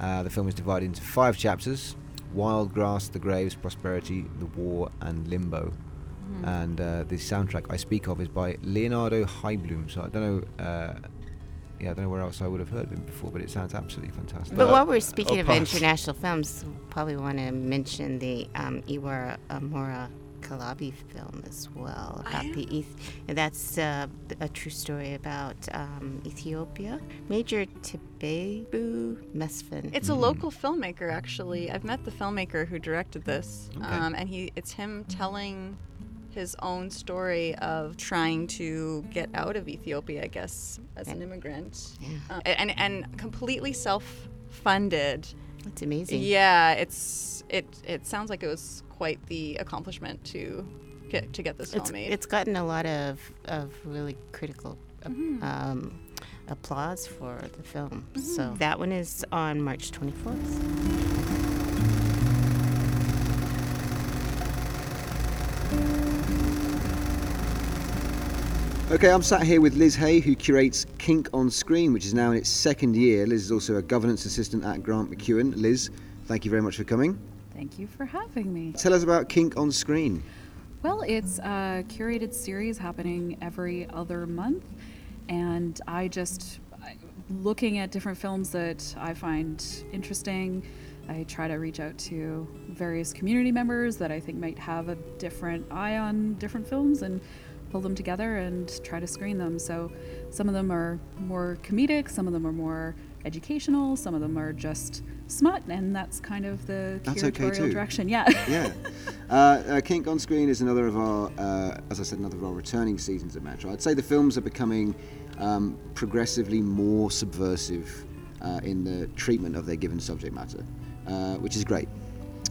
A: Uh, the film is divided into five chapters: Wild Grass, The Graves, Prosperity, The War, and Limbo
C: Hmm.
A: and uh, the soundtrack I speak of is by Leonardo Heiblum. So I don't know, uh, yeah, I don't know where else I would have heard of him before, but it sounds absolutely fantastic.
D: But
B: Uh,
D: while we're speaking
B: I'll
D: of
B: pass.
D: international films, probably want to mention the um, Iwara Amora Kalabi film as well about
C: I-
D: the Eth- and that's uh, a true story about um, Ethiopia. Major Tibebu Mesfin.
C: It's a local filmmaker, actually. I've met the filmmaker who directed this,
A: Okay.
C: um, and he it's him telling his own story of trying to get out of Ethiopia, I guess, as an immigrant,
D: Yeah.
C: uh, and and completely self-funded.
D: It's amazing.
C: Yeah, it's it it sounds like it was quite the accomplishment to get to get this film
D: It's,
C: made.
D: it's gotten a lot of, of really critical uh,
C: Mm-hmm.
D: um, applause for the film.
C: Mm-hmm.
D: So that one is on March 24th.
A: Okay, I'm sat here with Liz Hay, who curates Kink on Screen, which is now in its second year. Liz is also a governance assistant at Grant MacEwan. Liz, thank you very much for coming.
H: Thank you for having me.
A: Tell us about Kink on Screen.
H: Well, it's a curated series happening every other month, and I just looking at different films that I find interesting. I try to reach out to various community members that I think might have a different eye on different films and pull them together and try to screen them. So some of them are more comedic, some of them are more educational, some of them are just smut, and that's kind of the
A: That's okay
H: curatorial
A: too.
H: direction. Yeah.
A: Yeah. uh, uh, Kink on Screen is another of our, uh, as I said, another of our returning seasons at Metro. I'd say the films are becoming um, progressively more subversive uh, in the treatment of their given subject matter, uh, which is great.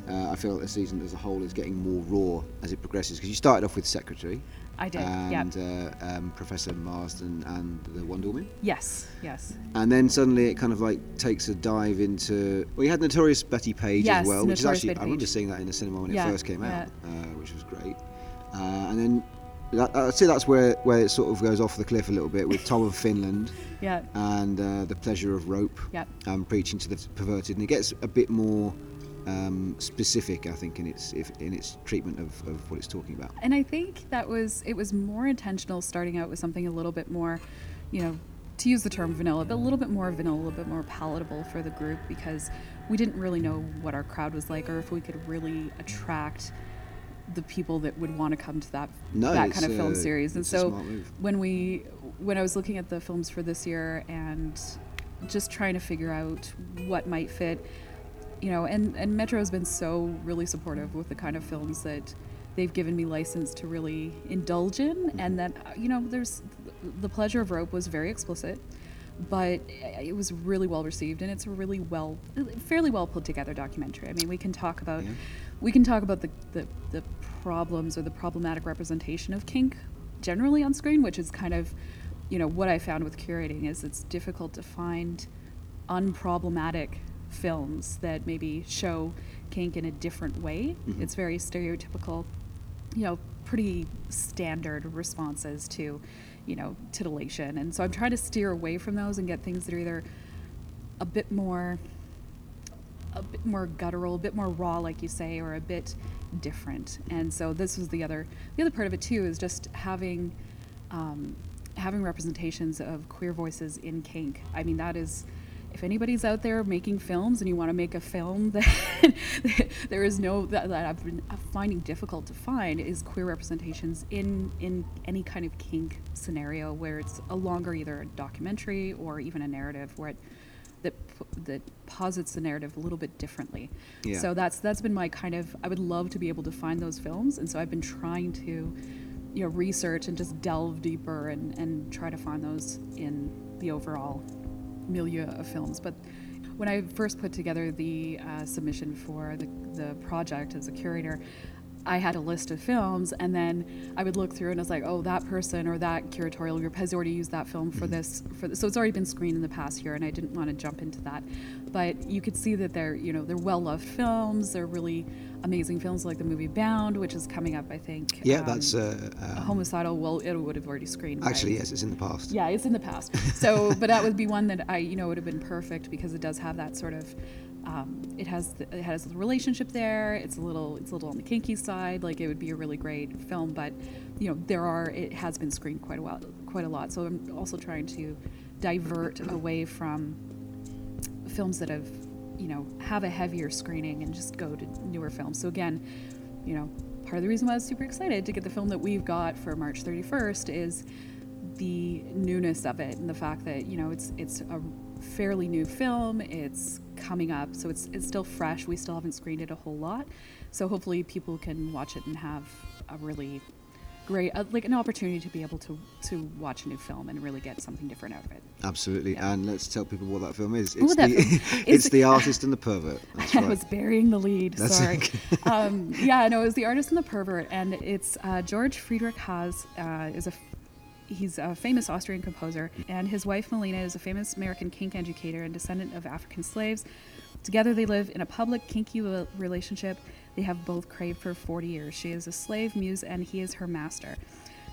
A: Uh, I feel like the season as a whole is getting more raw as it progresses because you started off with Secretary
H: I did. yeah.
A: and uh, um, Professor Marston and the Wonder Woman.
H: Yes, yes.
A: And then suddenly it kind of like takes a dive into. Well, you had Notorious Bettie Page
H: Yes,
A: as well, which is actually
H: Bettie
A: I remember
H: Page.
A: seeing that in the cinema when
H: Yeah,
A: it first came
H: yeah.
A: out, uh, which was great. Uh, and then that, I'd say that's where where it sort of goes off the cliff a little bit with Tom of Finland
H: Yeah.
A: and uh, the Pleasure of Rope,
H: Yep.
A: um, preaching to the perverted, and it gets a bit more um, specific, I think, in its if, in its treatment of, of what it's talking about.
H: And I think that was it was more intentional starting out with something a little bit more, you know, to use the term vanilla, but a little bit more vanilla, a little bit more palatable for the group because we didn't really know what our crowd was like or if we could really attract the people that would want to come to that
A: No,
H: that kind of film
A: uh,
H: series. And so when we when I was looking at the films for this year and just trying to figure out what might fit, you know, and and Metro has been so really supportive with the kind of films that they've given me license to really indulge in, mm-hmm. and that you know, there's the pleasure of rope was very explicit. But it was really well received, and it's a really well, fairly well put together documentary. I mean, we can talk about, we can talk about the, the, the problems or the problematic representation of kink generally on screen, which is kind of, you know, what I found with curating is it's difficult to find unproblematic films that maybe show kink in a different way. It's very stereotypical, you know, pretty standard responses to, you know, titillation. And so I'm trying to steer away from those and get things that are either a bit more a bit more guttural, a bit more raw, like you say, or a bit different. And so this was the other the other part of it too is just having um, having representations of queer voices in kink. I mean that is if anybody's out there making films and you want to make a film that there is no that, that I've been finding difficult to find is queer representations in in any kind of kink scenario where it's a longer either a documentary or even a narrative where it that that posits the narrative a little bit differently.
A: Yeah.
H: So that's that's been my kind of I would love to be able to find those films and so I've been trying to you know research and just delve deeper and and try to find those in the overall milieu of films. But when I first put together the uh, submission for the, the project as a curator, I had a list of films, and then I would look through, and I was like, "Oh, that person or that curatorial group has already used that film for this." For this. so it's already been screened in the past year, and I didn't want to jump into that. But you could see that they're, you know, they're well-loved films. They're really amazing films, like the movie Bound, which is coming up, I think.
A: Yeah,
H: um,
A: that's uh, um,
H: homicidal. Well, it would have already screened.
A: actually
H: right?
A: yes, it's in the past.
H: Yeah, it's in the past. So, but that would be one that I, you know, would have been perfect because it does have that sort of. Um, it has the, it has a relationship there. It's a little it's a little on the kinky side. Like it would be a really great film, but you know there are it has been screened quite a while, quite a lot. So I'm also trying to divert away from films that have you know have a heavier screening and just go to newer films. So again, you know, part of the reason why I was super excited to get the film that we've got for March 31st is the newness of it and the fact that you know it's it's a fairly new film. It's coming up, so it's it's still fresh. We still haven't screened it a whole lot, so hopefully people can watch it and have a really great uh, like an opportunity to be able to to watch a new film and really get something different out of it.
A: Absolutely.
H: Yeah.
A: And let's tell people what that film is.
H: Ooh,
A: It's,
H: that
A: the,
H: film-
A: it's
H: it's-
A: the artist and the pervert. That's
H: I was burying the lead.
A: That's
H: Sorry.
A: okay.
H: um, yeah, no, it was the artist and the pervert, and it's uh, George Friedrich Haas uh, is a he's a famous Austrian composer, and his wife Mollena is a famous American kink educator and descendant of African slaves. Together, they live in a public kinky relationship. They have both craved for 40 years. She is a slave muse, and he is her master.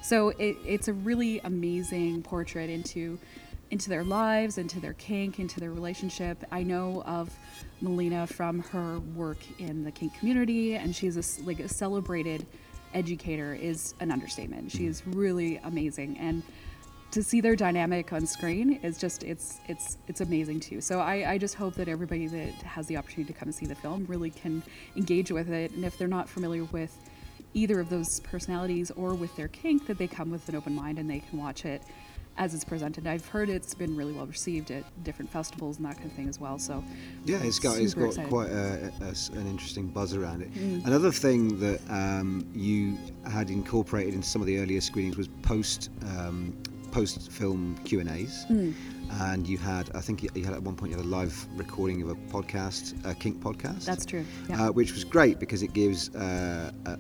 H: So it, it's a really amazing portrait into into their lives, into their kink, into their relationship. I know of Mollena from her work in the kink community, and she's a, like a celebrated educator is an understatement. She is really amazing, and to see their dynamic on screen is just it's it's it's amazing too. So I, I just hope that everybody that has the opportunity to come and see the film really can engage with it, and if they're not familiar with either of those personalities or with their kink, that they come with an open mind and they can watch it as it's presented. I've heard it's been really well received at different festivals and that kind of thing as well. So
A: Yeah, it's got it's got
H: excited.
A: quite a, a an interesting buzz around it.
H: Mm.
A: Another thing that um, you had incorporated into some of the earlier screenings was post um, post film Q and A's,
H: Mm.
A: and you had I think you had at one point you had a live recording of a podcast, a kink podcast.
H: that's true. Yeah.
A: uh, which was great because it gives, uh, uh,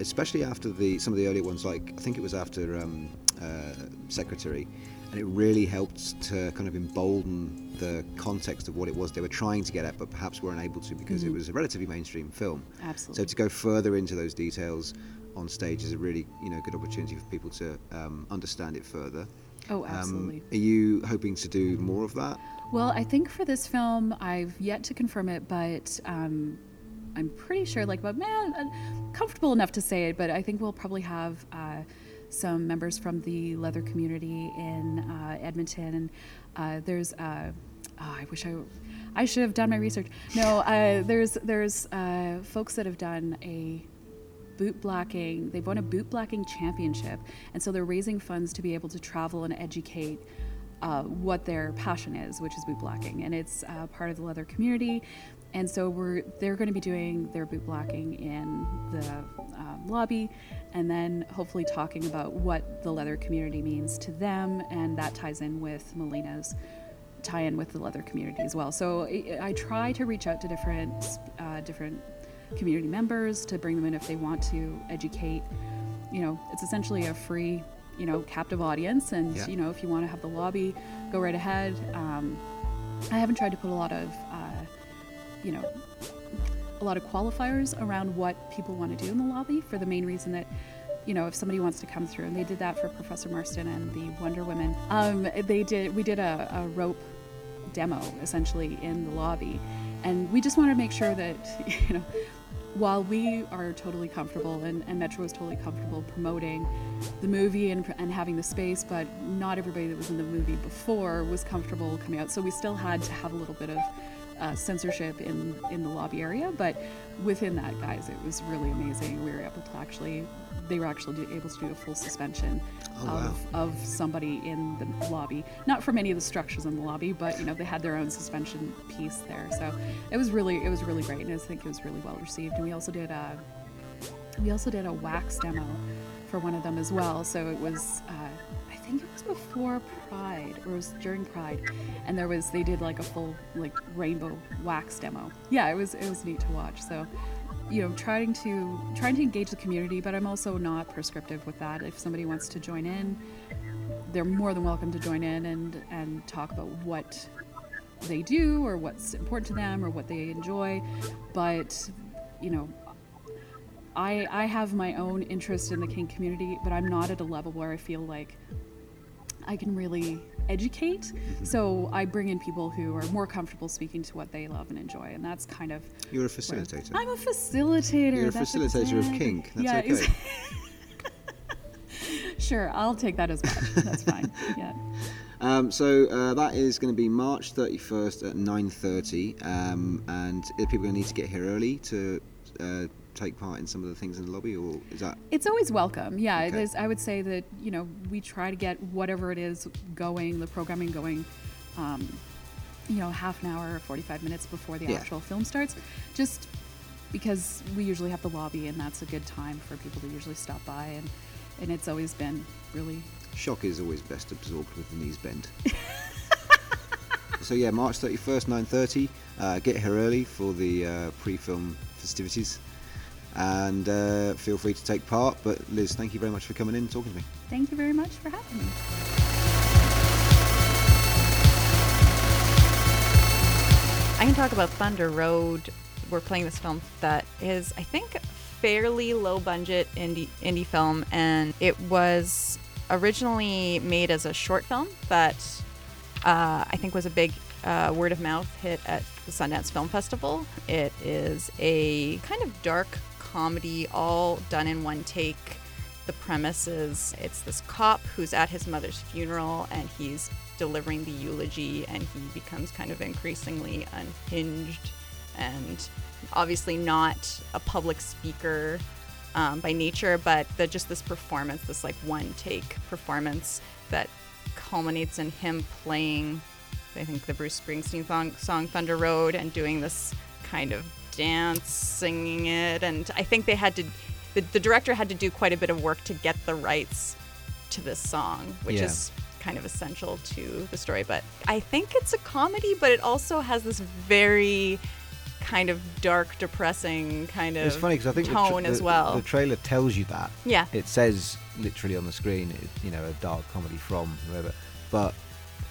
A: especially after the some of the earlier ones, like I think it was after um, uh, Secretary, and it really helped to kind of embolden the context of what it was they were trying to get at, but perhaps weren't able to because it
H: Mhm.
A: was a relatively mainstream film.
H: Absolutely.
A: So to go further into those details on stage is a really you know good opportunity for people to um, understand it further.
H: oh,
A: Um,
H: absolutely.
A: are you hoping to do more of that?
H: Well, I think for this film, I've yet to confirm it, but um, I'm pretty sure, like, but man, I'm comfortable enough to say it. But I think we'll probably have uh, some members from the leather community in uh, Edmonton, and uh, there's. Uh, oh, I wish I, I should have done my research. No, uh, there's there's uh, folks that have done a boot blacking. They've won a boot blacking championship, and so they're raising funds to be able to travel and educate uh, what their passion is, which is boot blacking, and it's uh, part of the leather community. And so we're they're going to be doing their boot blacking in the um, lobby, and then hopefully talking about what the leather community means to them, and that ties in with Mollena's tie-in with the leather community as well. So I, I try to reach out to different uh, different community members to bring them in if they want to educate. You know, it's essentially a free, you know, captive audience, and
A: Yeah.
H: you know, if you want to have the lobby, go right ahead. Um, I haven't tried to put a lot of, you know, a lot of qualifiers around what people want to do in the lobby for the main reason that you know if somebody wants to come through and they did that for professor marston and the wonder women um, they did we did a, a rope demo essentially in the lobby and we just wanted to make sure that you know while we are totally comfortable and, and Metro is totally comfortable promoting the movie and, and having the space, but not everybody that was in the movie before was comfortable coming out. So we still had to have a little bit of uh, censorship in, in the lobby area, but within that, guys, it was really amazing. We were able to actually, they were actually able to do a full suspension
A: Oh,
H: of, of somebody in the lobby. Not from any of the structures in the lobby, but you know they had their own suspension piece there. So it was really it was really great, and I think it was really well received. And we also did a we also did a wax demo for one of them as well. So it was uh, think it was before Pride or it was during Pride, and there was they did like a full like rainbow wax demo. Yeah, it was it was neat to watch. So you know trying to trying to engage the community but i'm also not prescriptive with that if somebody wants to join in they're more than welcome to join in and and talk about what they do or what's important to them or what they enjoy but you know i i have my own interest in the kink community but i'm not at a level where i feel like i can really educate so i bring in people who are more comfortable speaking to what they love and enjoy and that's kind of
A: You're a facilitator.
H: I'm a facilitator.
A: You're a
H: that's
A: facilitator of kink. That's
H: yeah,
A: okay.
H: sure, I'll take that as much. That's fine. Yeah.
A: Um, so uh, that is going to be March 31st at 9:30, um, and are going to need to get here early to uh, take part in some of the things in the lobby, or is that
H: It's always welcome. Yeah,
A: Okay.
H: I would say that you know we try to get whatever it is going, the programming going. Um, you know, half an hour or 45 minutes before the
A: Yeah.
H: actual film starts, just because we usually have the lobby, and that's a good time for people to usually stop by, and and it's always been really
A: shock is always best absorbed with the knees bent? so yeah, March 31st, 9:30. Uh, get here early for the uh, pre-film festivities, and uh, feel free to take part. But Liz, thank you very much for coming in and talking to me.
H: Thank you very much for having me.
C: I can talk about Thunder Road. We're playing this film that is, I think, fairly low budget indie indie film, and it was originally made as a short film but uh, I think was a big uh, word of mouth hit at the Sundance Film Festival. It is a kind of dark comedy, all done in one take. The premise is it's this cop who's at his mother's funeral and he's delivering the eulogy and he becomes kind of increasingly unhinged and obviously not a public speaker um, by nature, but the, just this performance, this like one take performance that culminates in him playing, I think, the Bruce Springsteen song, song Thunder Road and doing this kind of dance, singing it. And I think they had to, the, the director had to do quite a bit of work to get the rights to this song, which
A: Yeah.
C: is kind of essential to the story. But I think it's a comedy, but it also has this very kind of dark, depressing kind of
A: it's funny because I think the tra-
C: tone
A: the,
C: as well.
A: The trailer tells you that.
C: Yeah.
A: It says literally on the screen, you know, a dark comedy from whoever, but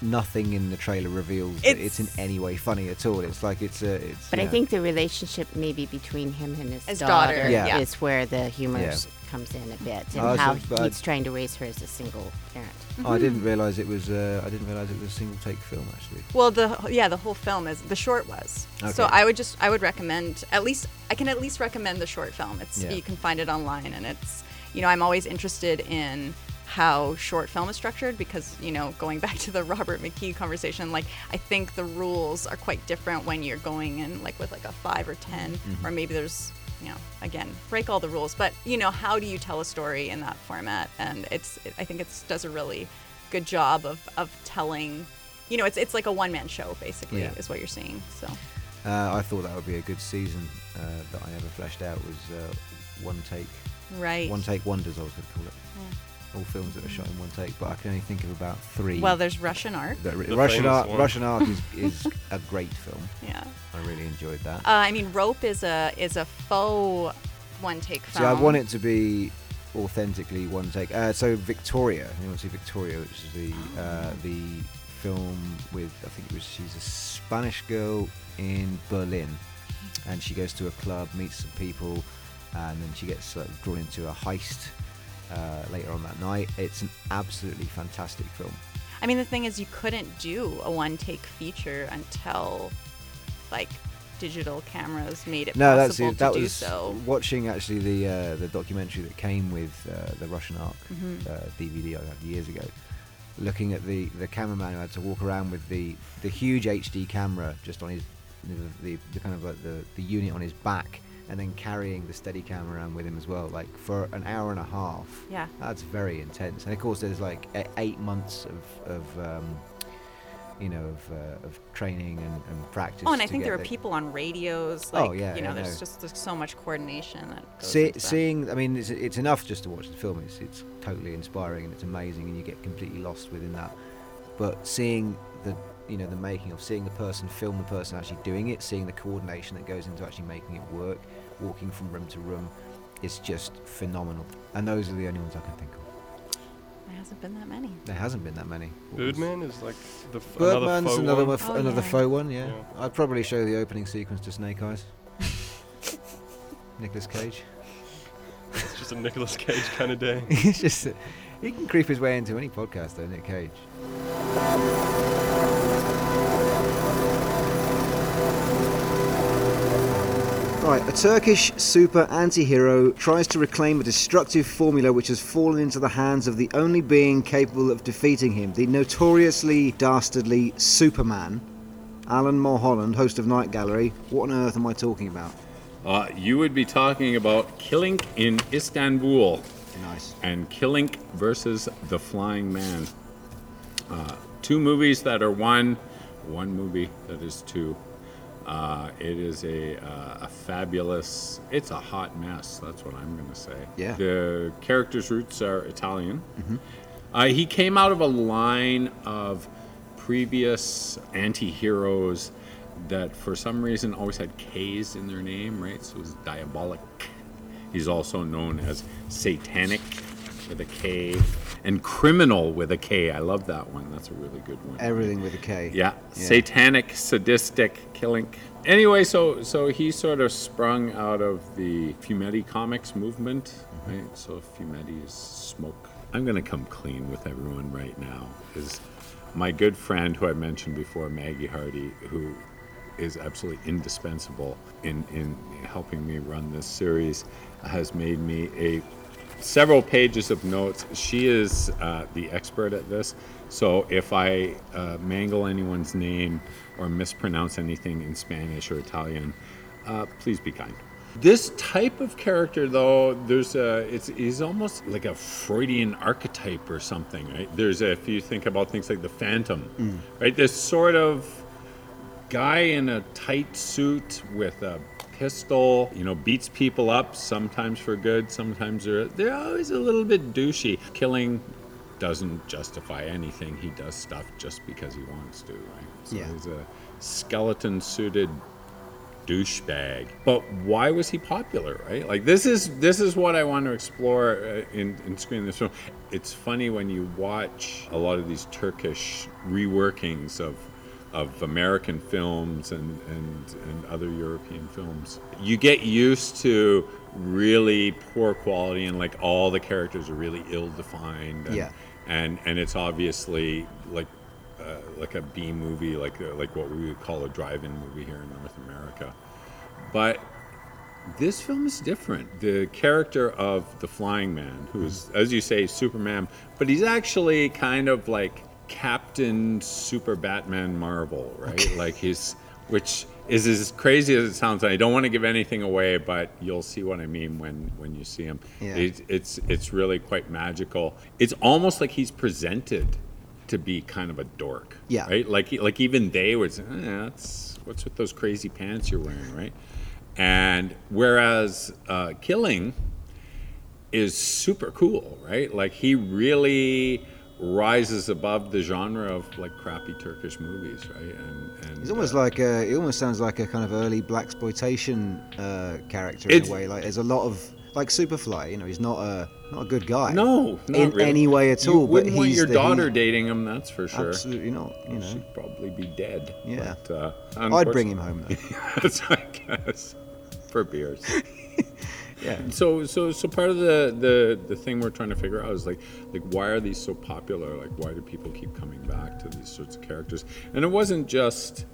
A: nothing in the trailer reveals that it's in any way funny at all. It's like it's a. It's,
D: But I
A: yeah.
D: think the relationship maybe between him and his,
C: His daughter,
D: daughter,
A: Yeah.
D: is where the humor
A: Yeah.
D: comes in a bit, and
A: so-
D: how
A: but I-
D: he's trying to raise her as a single parent.
A: Oh, I didn't realize it was. Uh, I didn't realize it was a single take film actually.
C: Well, the yeah, the whole film is the short was.
A: Okay.
C: So I would just I would recommend at least I can at least recommend the short film. It's
A: Yeah.
C: you can find it online and it's you know I'm always interested in how short film is structured because you know going back to the Robert McKee conversation like I think the rules are quite different when you're going in like with like a 5 or 10
A: Mm-hmm.
C: or maybe there's you know again break all the rules but you know how do you tell a story in that format and it's I think it does a really good job of of telling you know, it's it's like a one man show basically
A: Yeah.
C: is what you're seeing. So
A: Uh, I thought that would be a good season uh, that I ever fleshed out was uh, one take,
C: right.
A: one take wonders. I was going to call it. All films that are shot in one take, but I can only think of about three.
C: Well, there's Russian Ark.
A: The,
B: The
A: Russian
B: famous
A: Ark.
B: one.
A: Russian Ark is, is a great film.
C: Yeah.
A: I really enjoyed that.
C: Uh, I mean, Rope is a is a faux one take film.
A: See, I want it to be authentically one take. Uh, so Victoria, you want to see Victoria, which is the uh, the film with I think it was she's a Spanish girl in Berlin, and she goes to a club, meets some people, and then she gets like, drawn into a heist uh, later on that night. It's an absolutely fantastic film.
C: I mean, the thing is, you couldn't do a one take feature until like digital cameras made it
A: No, that's
C: possible
A: it. That
C: to do so.
A: watching actually the uh, the documentary that came with uh, the Russian Ark
C: Mhm.
A: uh, DVD I had years ago. Looking at the the cameraman who had to walk around with the the huge HD camera just on his the, the, the kind of like the the unit on his back, and then carrying the steady camera around with him as well, like for an hour and a half.
C: Yeah.
A: That's very intense. And of course, there's like eight months of, of um, you know, of, uh, of training and, and practice.
C: Oh, and I think there were people on radios.
A: Oh,
C: Like,
A: yeah,
C: you know,
A: I
C: there's
A: know.
C: just there's so much coordination that goes
A: See, seeing, I mean, it's, it's enough just to watch the film. It's, it's totally inspiring and it's amazing, and you get completely lost within that. But seeing the, you know, the making of, seeing the person film the person actually doing it, seeing the coordination that goes into actually making it work, walking from room to room, it's just phenomenal. And those are the only ones I can think of.
C: There hasn't been that many.
A: There hasn't been that many.
B: Birdman is like the f-
A: Birdman's
B: another,
A: another,
B: one.
A: one.
C: Oh,
A: another
C: yeah.
A: faux one. Yeah.
B: Yeah.
A: I'd probably show the opening sequence to Snake Eyes. Nicolas Cage.
B: It's just a Nicolas Cage kind of day.
A: He's just he can creep his way into any podcast though, Nick Cage. Right, a Turkish super anti-hero tries to reclaim a destructive formula which has fallen into the hands of the only being capable of defeating him, the notoriously dastardly Superman. Alan Mulholland, host of Night Gallery. What on earth am I talking about?
I: Uh, you would be talking about Kilink in Istanbul
A: Nice.
I: and Kilink versus The Flying Man. Uh, two movies that are one, one movie that is two. Uh, it is a, uh, a fabulous, it's a hot mess, that's what I'm going to say.
A: Yeah.
I: The character's roots are Italian. Uh, he came out of a line of previous anti heroes that for some reason always had K's in their name, right? So it was Diabolik. He's also known as Satanic with a K and Criminal with a K. I love that one. That's a really good one.
A: Everything with a K.
I: Yeah,
A: Yeah.
I: satanic, sadistic, killing. Anyway, so so he sort of sprung out of the Fumetti comics movement, mm-hmm. right? So Fumetti is smoke. I'm gonna come clean with everyone right now. Is my good friend who I mentioned before, Maggie Hardy, who is absolutely indispensable in in helping me run this series, has made me a several pages of notes. She is uh, the expert at this. So if I uh, mangle anyone's name or mispronounce anything in Spanish or Italian, uh, please be kind. This type of character, though, there's a, it's, he's almost like a Freudian archetype or something, right? There's a, if you think about things like the Phantom, right? This sort of guy in a tight suit with a pistol, you know, beats people up sometimes for good, sometimes they're they're always a little bit douchey. Killing doesn't justify anything. He does stuff just because he wants to, right? So
A: Yeah.
I: he's a skeleton suited douchebag. But why was he popular, right? Like this is this is what I want to explore uh, in in screening this film. It's funny when you watch a lot of these Turkish reworkings of of American films and, and, and other European films. You get used to really poor quality and like all the characters are really ill defined. And,
A: Yeah.
I: And and it's obviously like uh, like a B movie, like uh, like what we would call a drive-in movie here in North America. But this film is different. The character of the Flying Man, who's, as you say, Superman, but he's actually kind of like Captain Super Batman Marvel, right? Like he's, which is as crazy as it sounds. I don't want to give anything away, but you'll see what I mean when when you see him.
A: Yeah.
I: It, it's it's really quite magical. It's almost like he's presented to be kind of a dork.
A: Yeah.
I: Right. Like like even they would say, eh, that's what's with those crazy pants you're wearing, right? And whereas uh, Killing is super cool, right? Like he really rises above the genre of like crappy Turkish movies, right? And, and
A: He's almost
I: uh,
A: like a, he almost sounds like a kind of early black exploitation uh, character in a way. Like there's a lot of like Superfly. You know, he's not a not a good guy.
I: no, not
A: in
I: really.
A: any way at
I: You
A: all. But
I: wouldn't want your
A: the-
I: daughter
A: he-
I: dating him, that's for sure.
A: Absolutely not. You know,
I: She'd probably be dead.
A: Yeah.
I: But, uh,
A: I'd bring him home though.
I: That's I guess for beers.
A: yeah.
I: So so so part of the, the the thing we're trying to figure out is like like why are these so popular? Like why do people keep coming back to these sorts of characters? And it wasn't just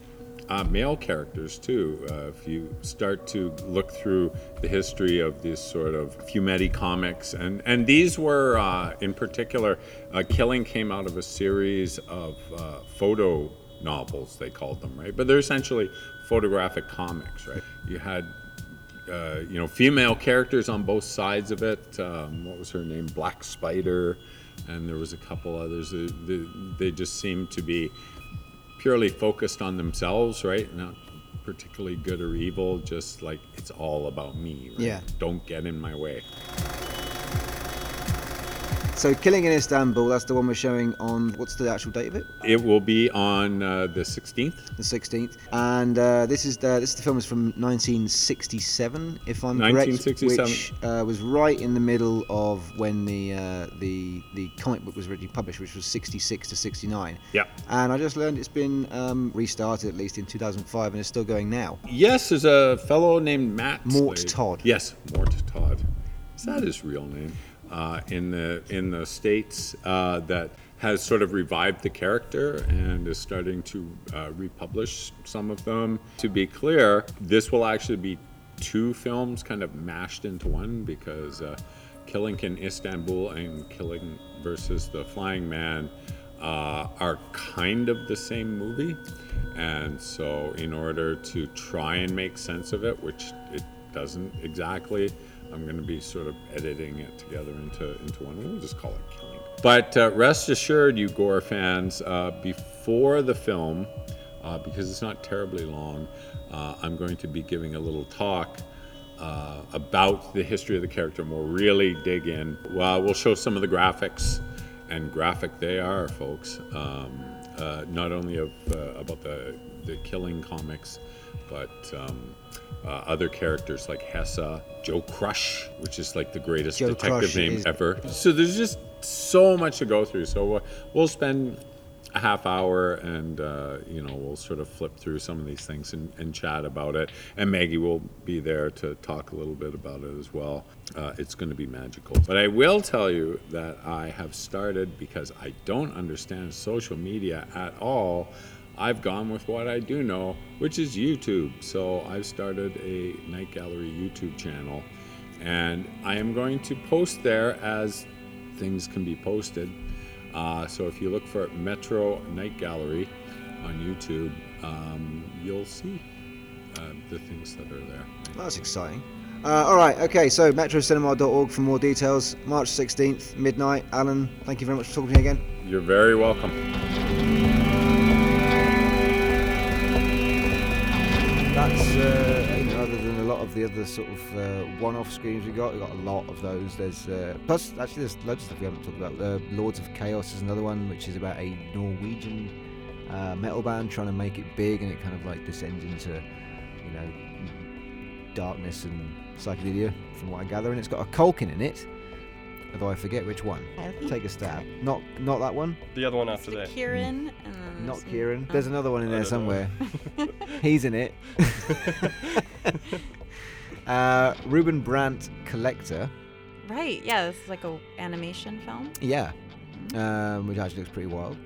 I: uh, male characters too. Uh, if you start to look through the history of these sort of Fumetti comics, and and these were uh, in particular, uh, Killing came out of a series of uh, photo novels they called them, right? But they're essentially photographic comics, right? You had uh, you know, female characters on both sides of it. Um, what was her name? Black Spider, and there was a couple others. They, they, they just seemed to be purely focused on themselves, right? Not particularly good or evil. Just like it's all about me. Right?
A: Yeah.
I: Don't get in my way.
A: So, Killing in Istanbul, that's the one we're showing on. What's the actual date of it?
I: It will be on uh, the 16th.
A: The 16th. And uh, this is the this the film is from 1967, if I'm correct,
I: 1967.
A: which uh, was right in the middle of when the uh, the the comic book was originally published, which was 66 to 69.
I: Yeah.
A: And I just learned it's been um, restarted at least in 2005 and it's still going now.
I: Yes, there's a fellow named Matt
A: Mort
I: Slade.
A: Todd.
I: Yes, Mort Todd. Is that his real name? Uh, in the in the states uh, that has sort of revived the character and is starting to uh, republish some of them. To be clear, this will actually be two films kind of mashed into one because uh, Killing in Istanbul and Killing versus the Flying Man uh, are kind of the same movie. And so, in order to try and make sense of it, which it doesn't exactly, I'm going to be sort of editing it together into, into one. We'll just call it Killing. But uh, rest assured, you Gore fans, uh, before the film, uh, because it's not terribly long, uh, I'm going to be giving a little talk uh, about the history of the character, and we'll really dig in. Well, we'll show some of the graphics, and graphic they are, folks. Um, uh, not only of about the the killing comics, but um, uh, other characters like Hessa, Joe Crush, which is like the greatest
A: Joe
I: detective
A: Crush
I: name
A: is-
I: ever. So there's just so much to go through. So uh, we'll spend a half hour and uh, you know we'll sort of flip through some of these things and, and chat about it and maggie will be there to talk a little bit about it as well uh, it's going to be magical but i will tell you that i have started because i don't understand social media at all i've gone with what i do know which is youtube so i've started a night gallery youtube channel and i am going to post there as things can be posted uh, so if you look for Metro Night Gallery on YouTube, um, you'll see uh, the things that are there.
A: That's exciting. Uh, all right, okay, so metrocinema.org for more details. March 16th, midnight. Alan, thank you very much for talking to me again.
I: You're very welcome.
A: That's, uh, you know, other than a lot of the other sort of uh, one-off screens we got, we got a lot of those. There's uh, plus actually there's loads of stuff we haven't talked about. Uh, Lords of Chaos is another one, which is about a Norwegian uh, metal band trying to make it big, and it kind of like descends into, you know, darkness and psychedelia, from what I gather. And it's got a Culkin in it, although I forget which one.
D: Kylie?
A: Take a stab. Not not that one.
B: The other one after
C: the
B: that.
C: Kieran, and then
A: Not
C: there's-
A: Kieran.
C: oh.
A: There's another one in
B: I
A: there somewhere. He's in it. uh, Ruben Brandt Collector.
C: Right, yeah, this is like a animation film.
A: Yeah. Um, which actually looks pretty wild.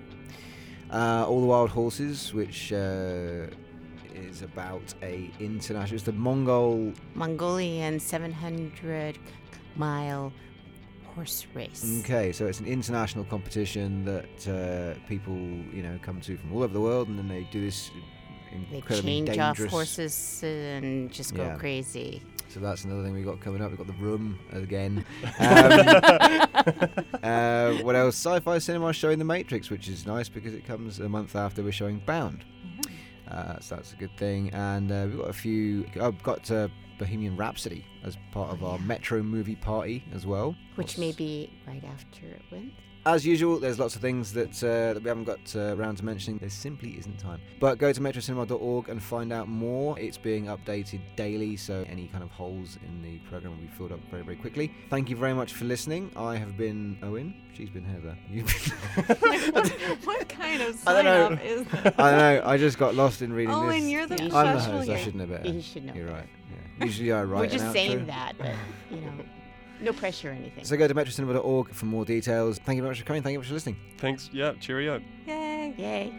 A: Uh, All the Wild Horses, which uh, is about a international. It's the Mongol.
D: Mongolian 700 mile horse race.
A: Okay, so it's an international competition that uh, people you know come to from all over the world, and then they do this
D: They change
A: dangerous.
D: off horses and just go
A: Yeah.
D: crazy.
A: So that's another thing we've got coming up. We've got the room again. Um, uh, what else? Sci-fi cinema showing The Matrix, which is nice because it comes a month after we're showing Bound. Uh, so that's a good thing. And uh, we've got a few. I've got uh, Bohemian Rhapsody as part of our Metro movie party as well.
D: Which may be right after it went.
A: As usual, there's lots of things that uh, that we haven't got uh, around to mentioning. There simply isn't time. But go to metrocinema.org and find out more. It's being updated daily, so any kind of holes in the program will be filled up very, very quickly. Thank you very much for listening. I have been Owen. She's been Heather. You've
C: like, what, what kind of
A: I don't
C: sign
A: know.
C: up is that?
A: I know. I just got lost in reading
C: Oh,
A: this.
C: and you're the
D: You
A: I'm the
C: professional
A: host. I shouldn't have better.
D: You should know
A: You're right. Yeah. Usually I write.
D: We're just saying
A: outro.
D: that, but you know, no pressure or anything.
A: So go to metrocinema.org for more details. Thank you very much for coming. Thank you very much for listening.
B: Thanks. Yeah. Cheerio.
C: Yay.
D: Yay.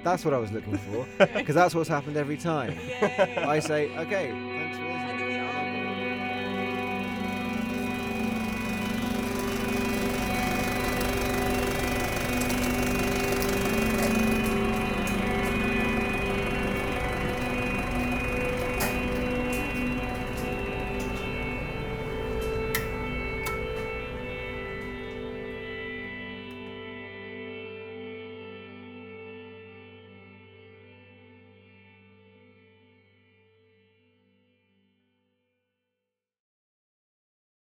A: That's what I was looking for because that's what's happened every time. I say, okay, thanks for listening.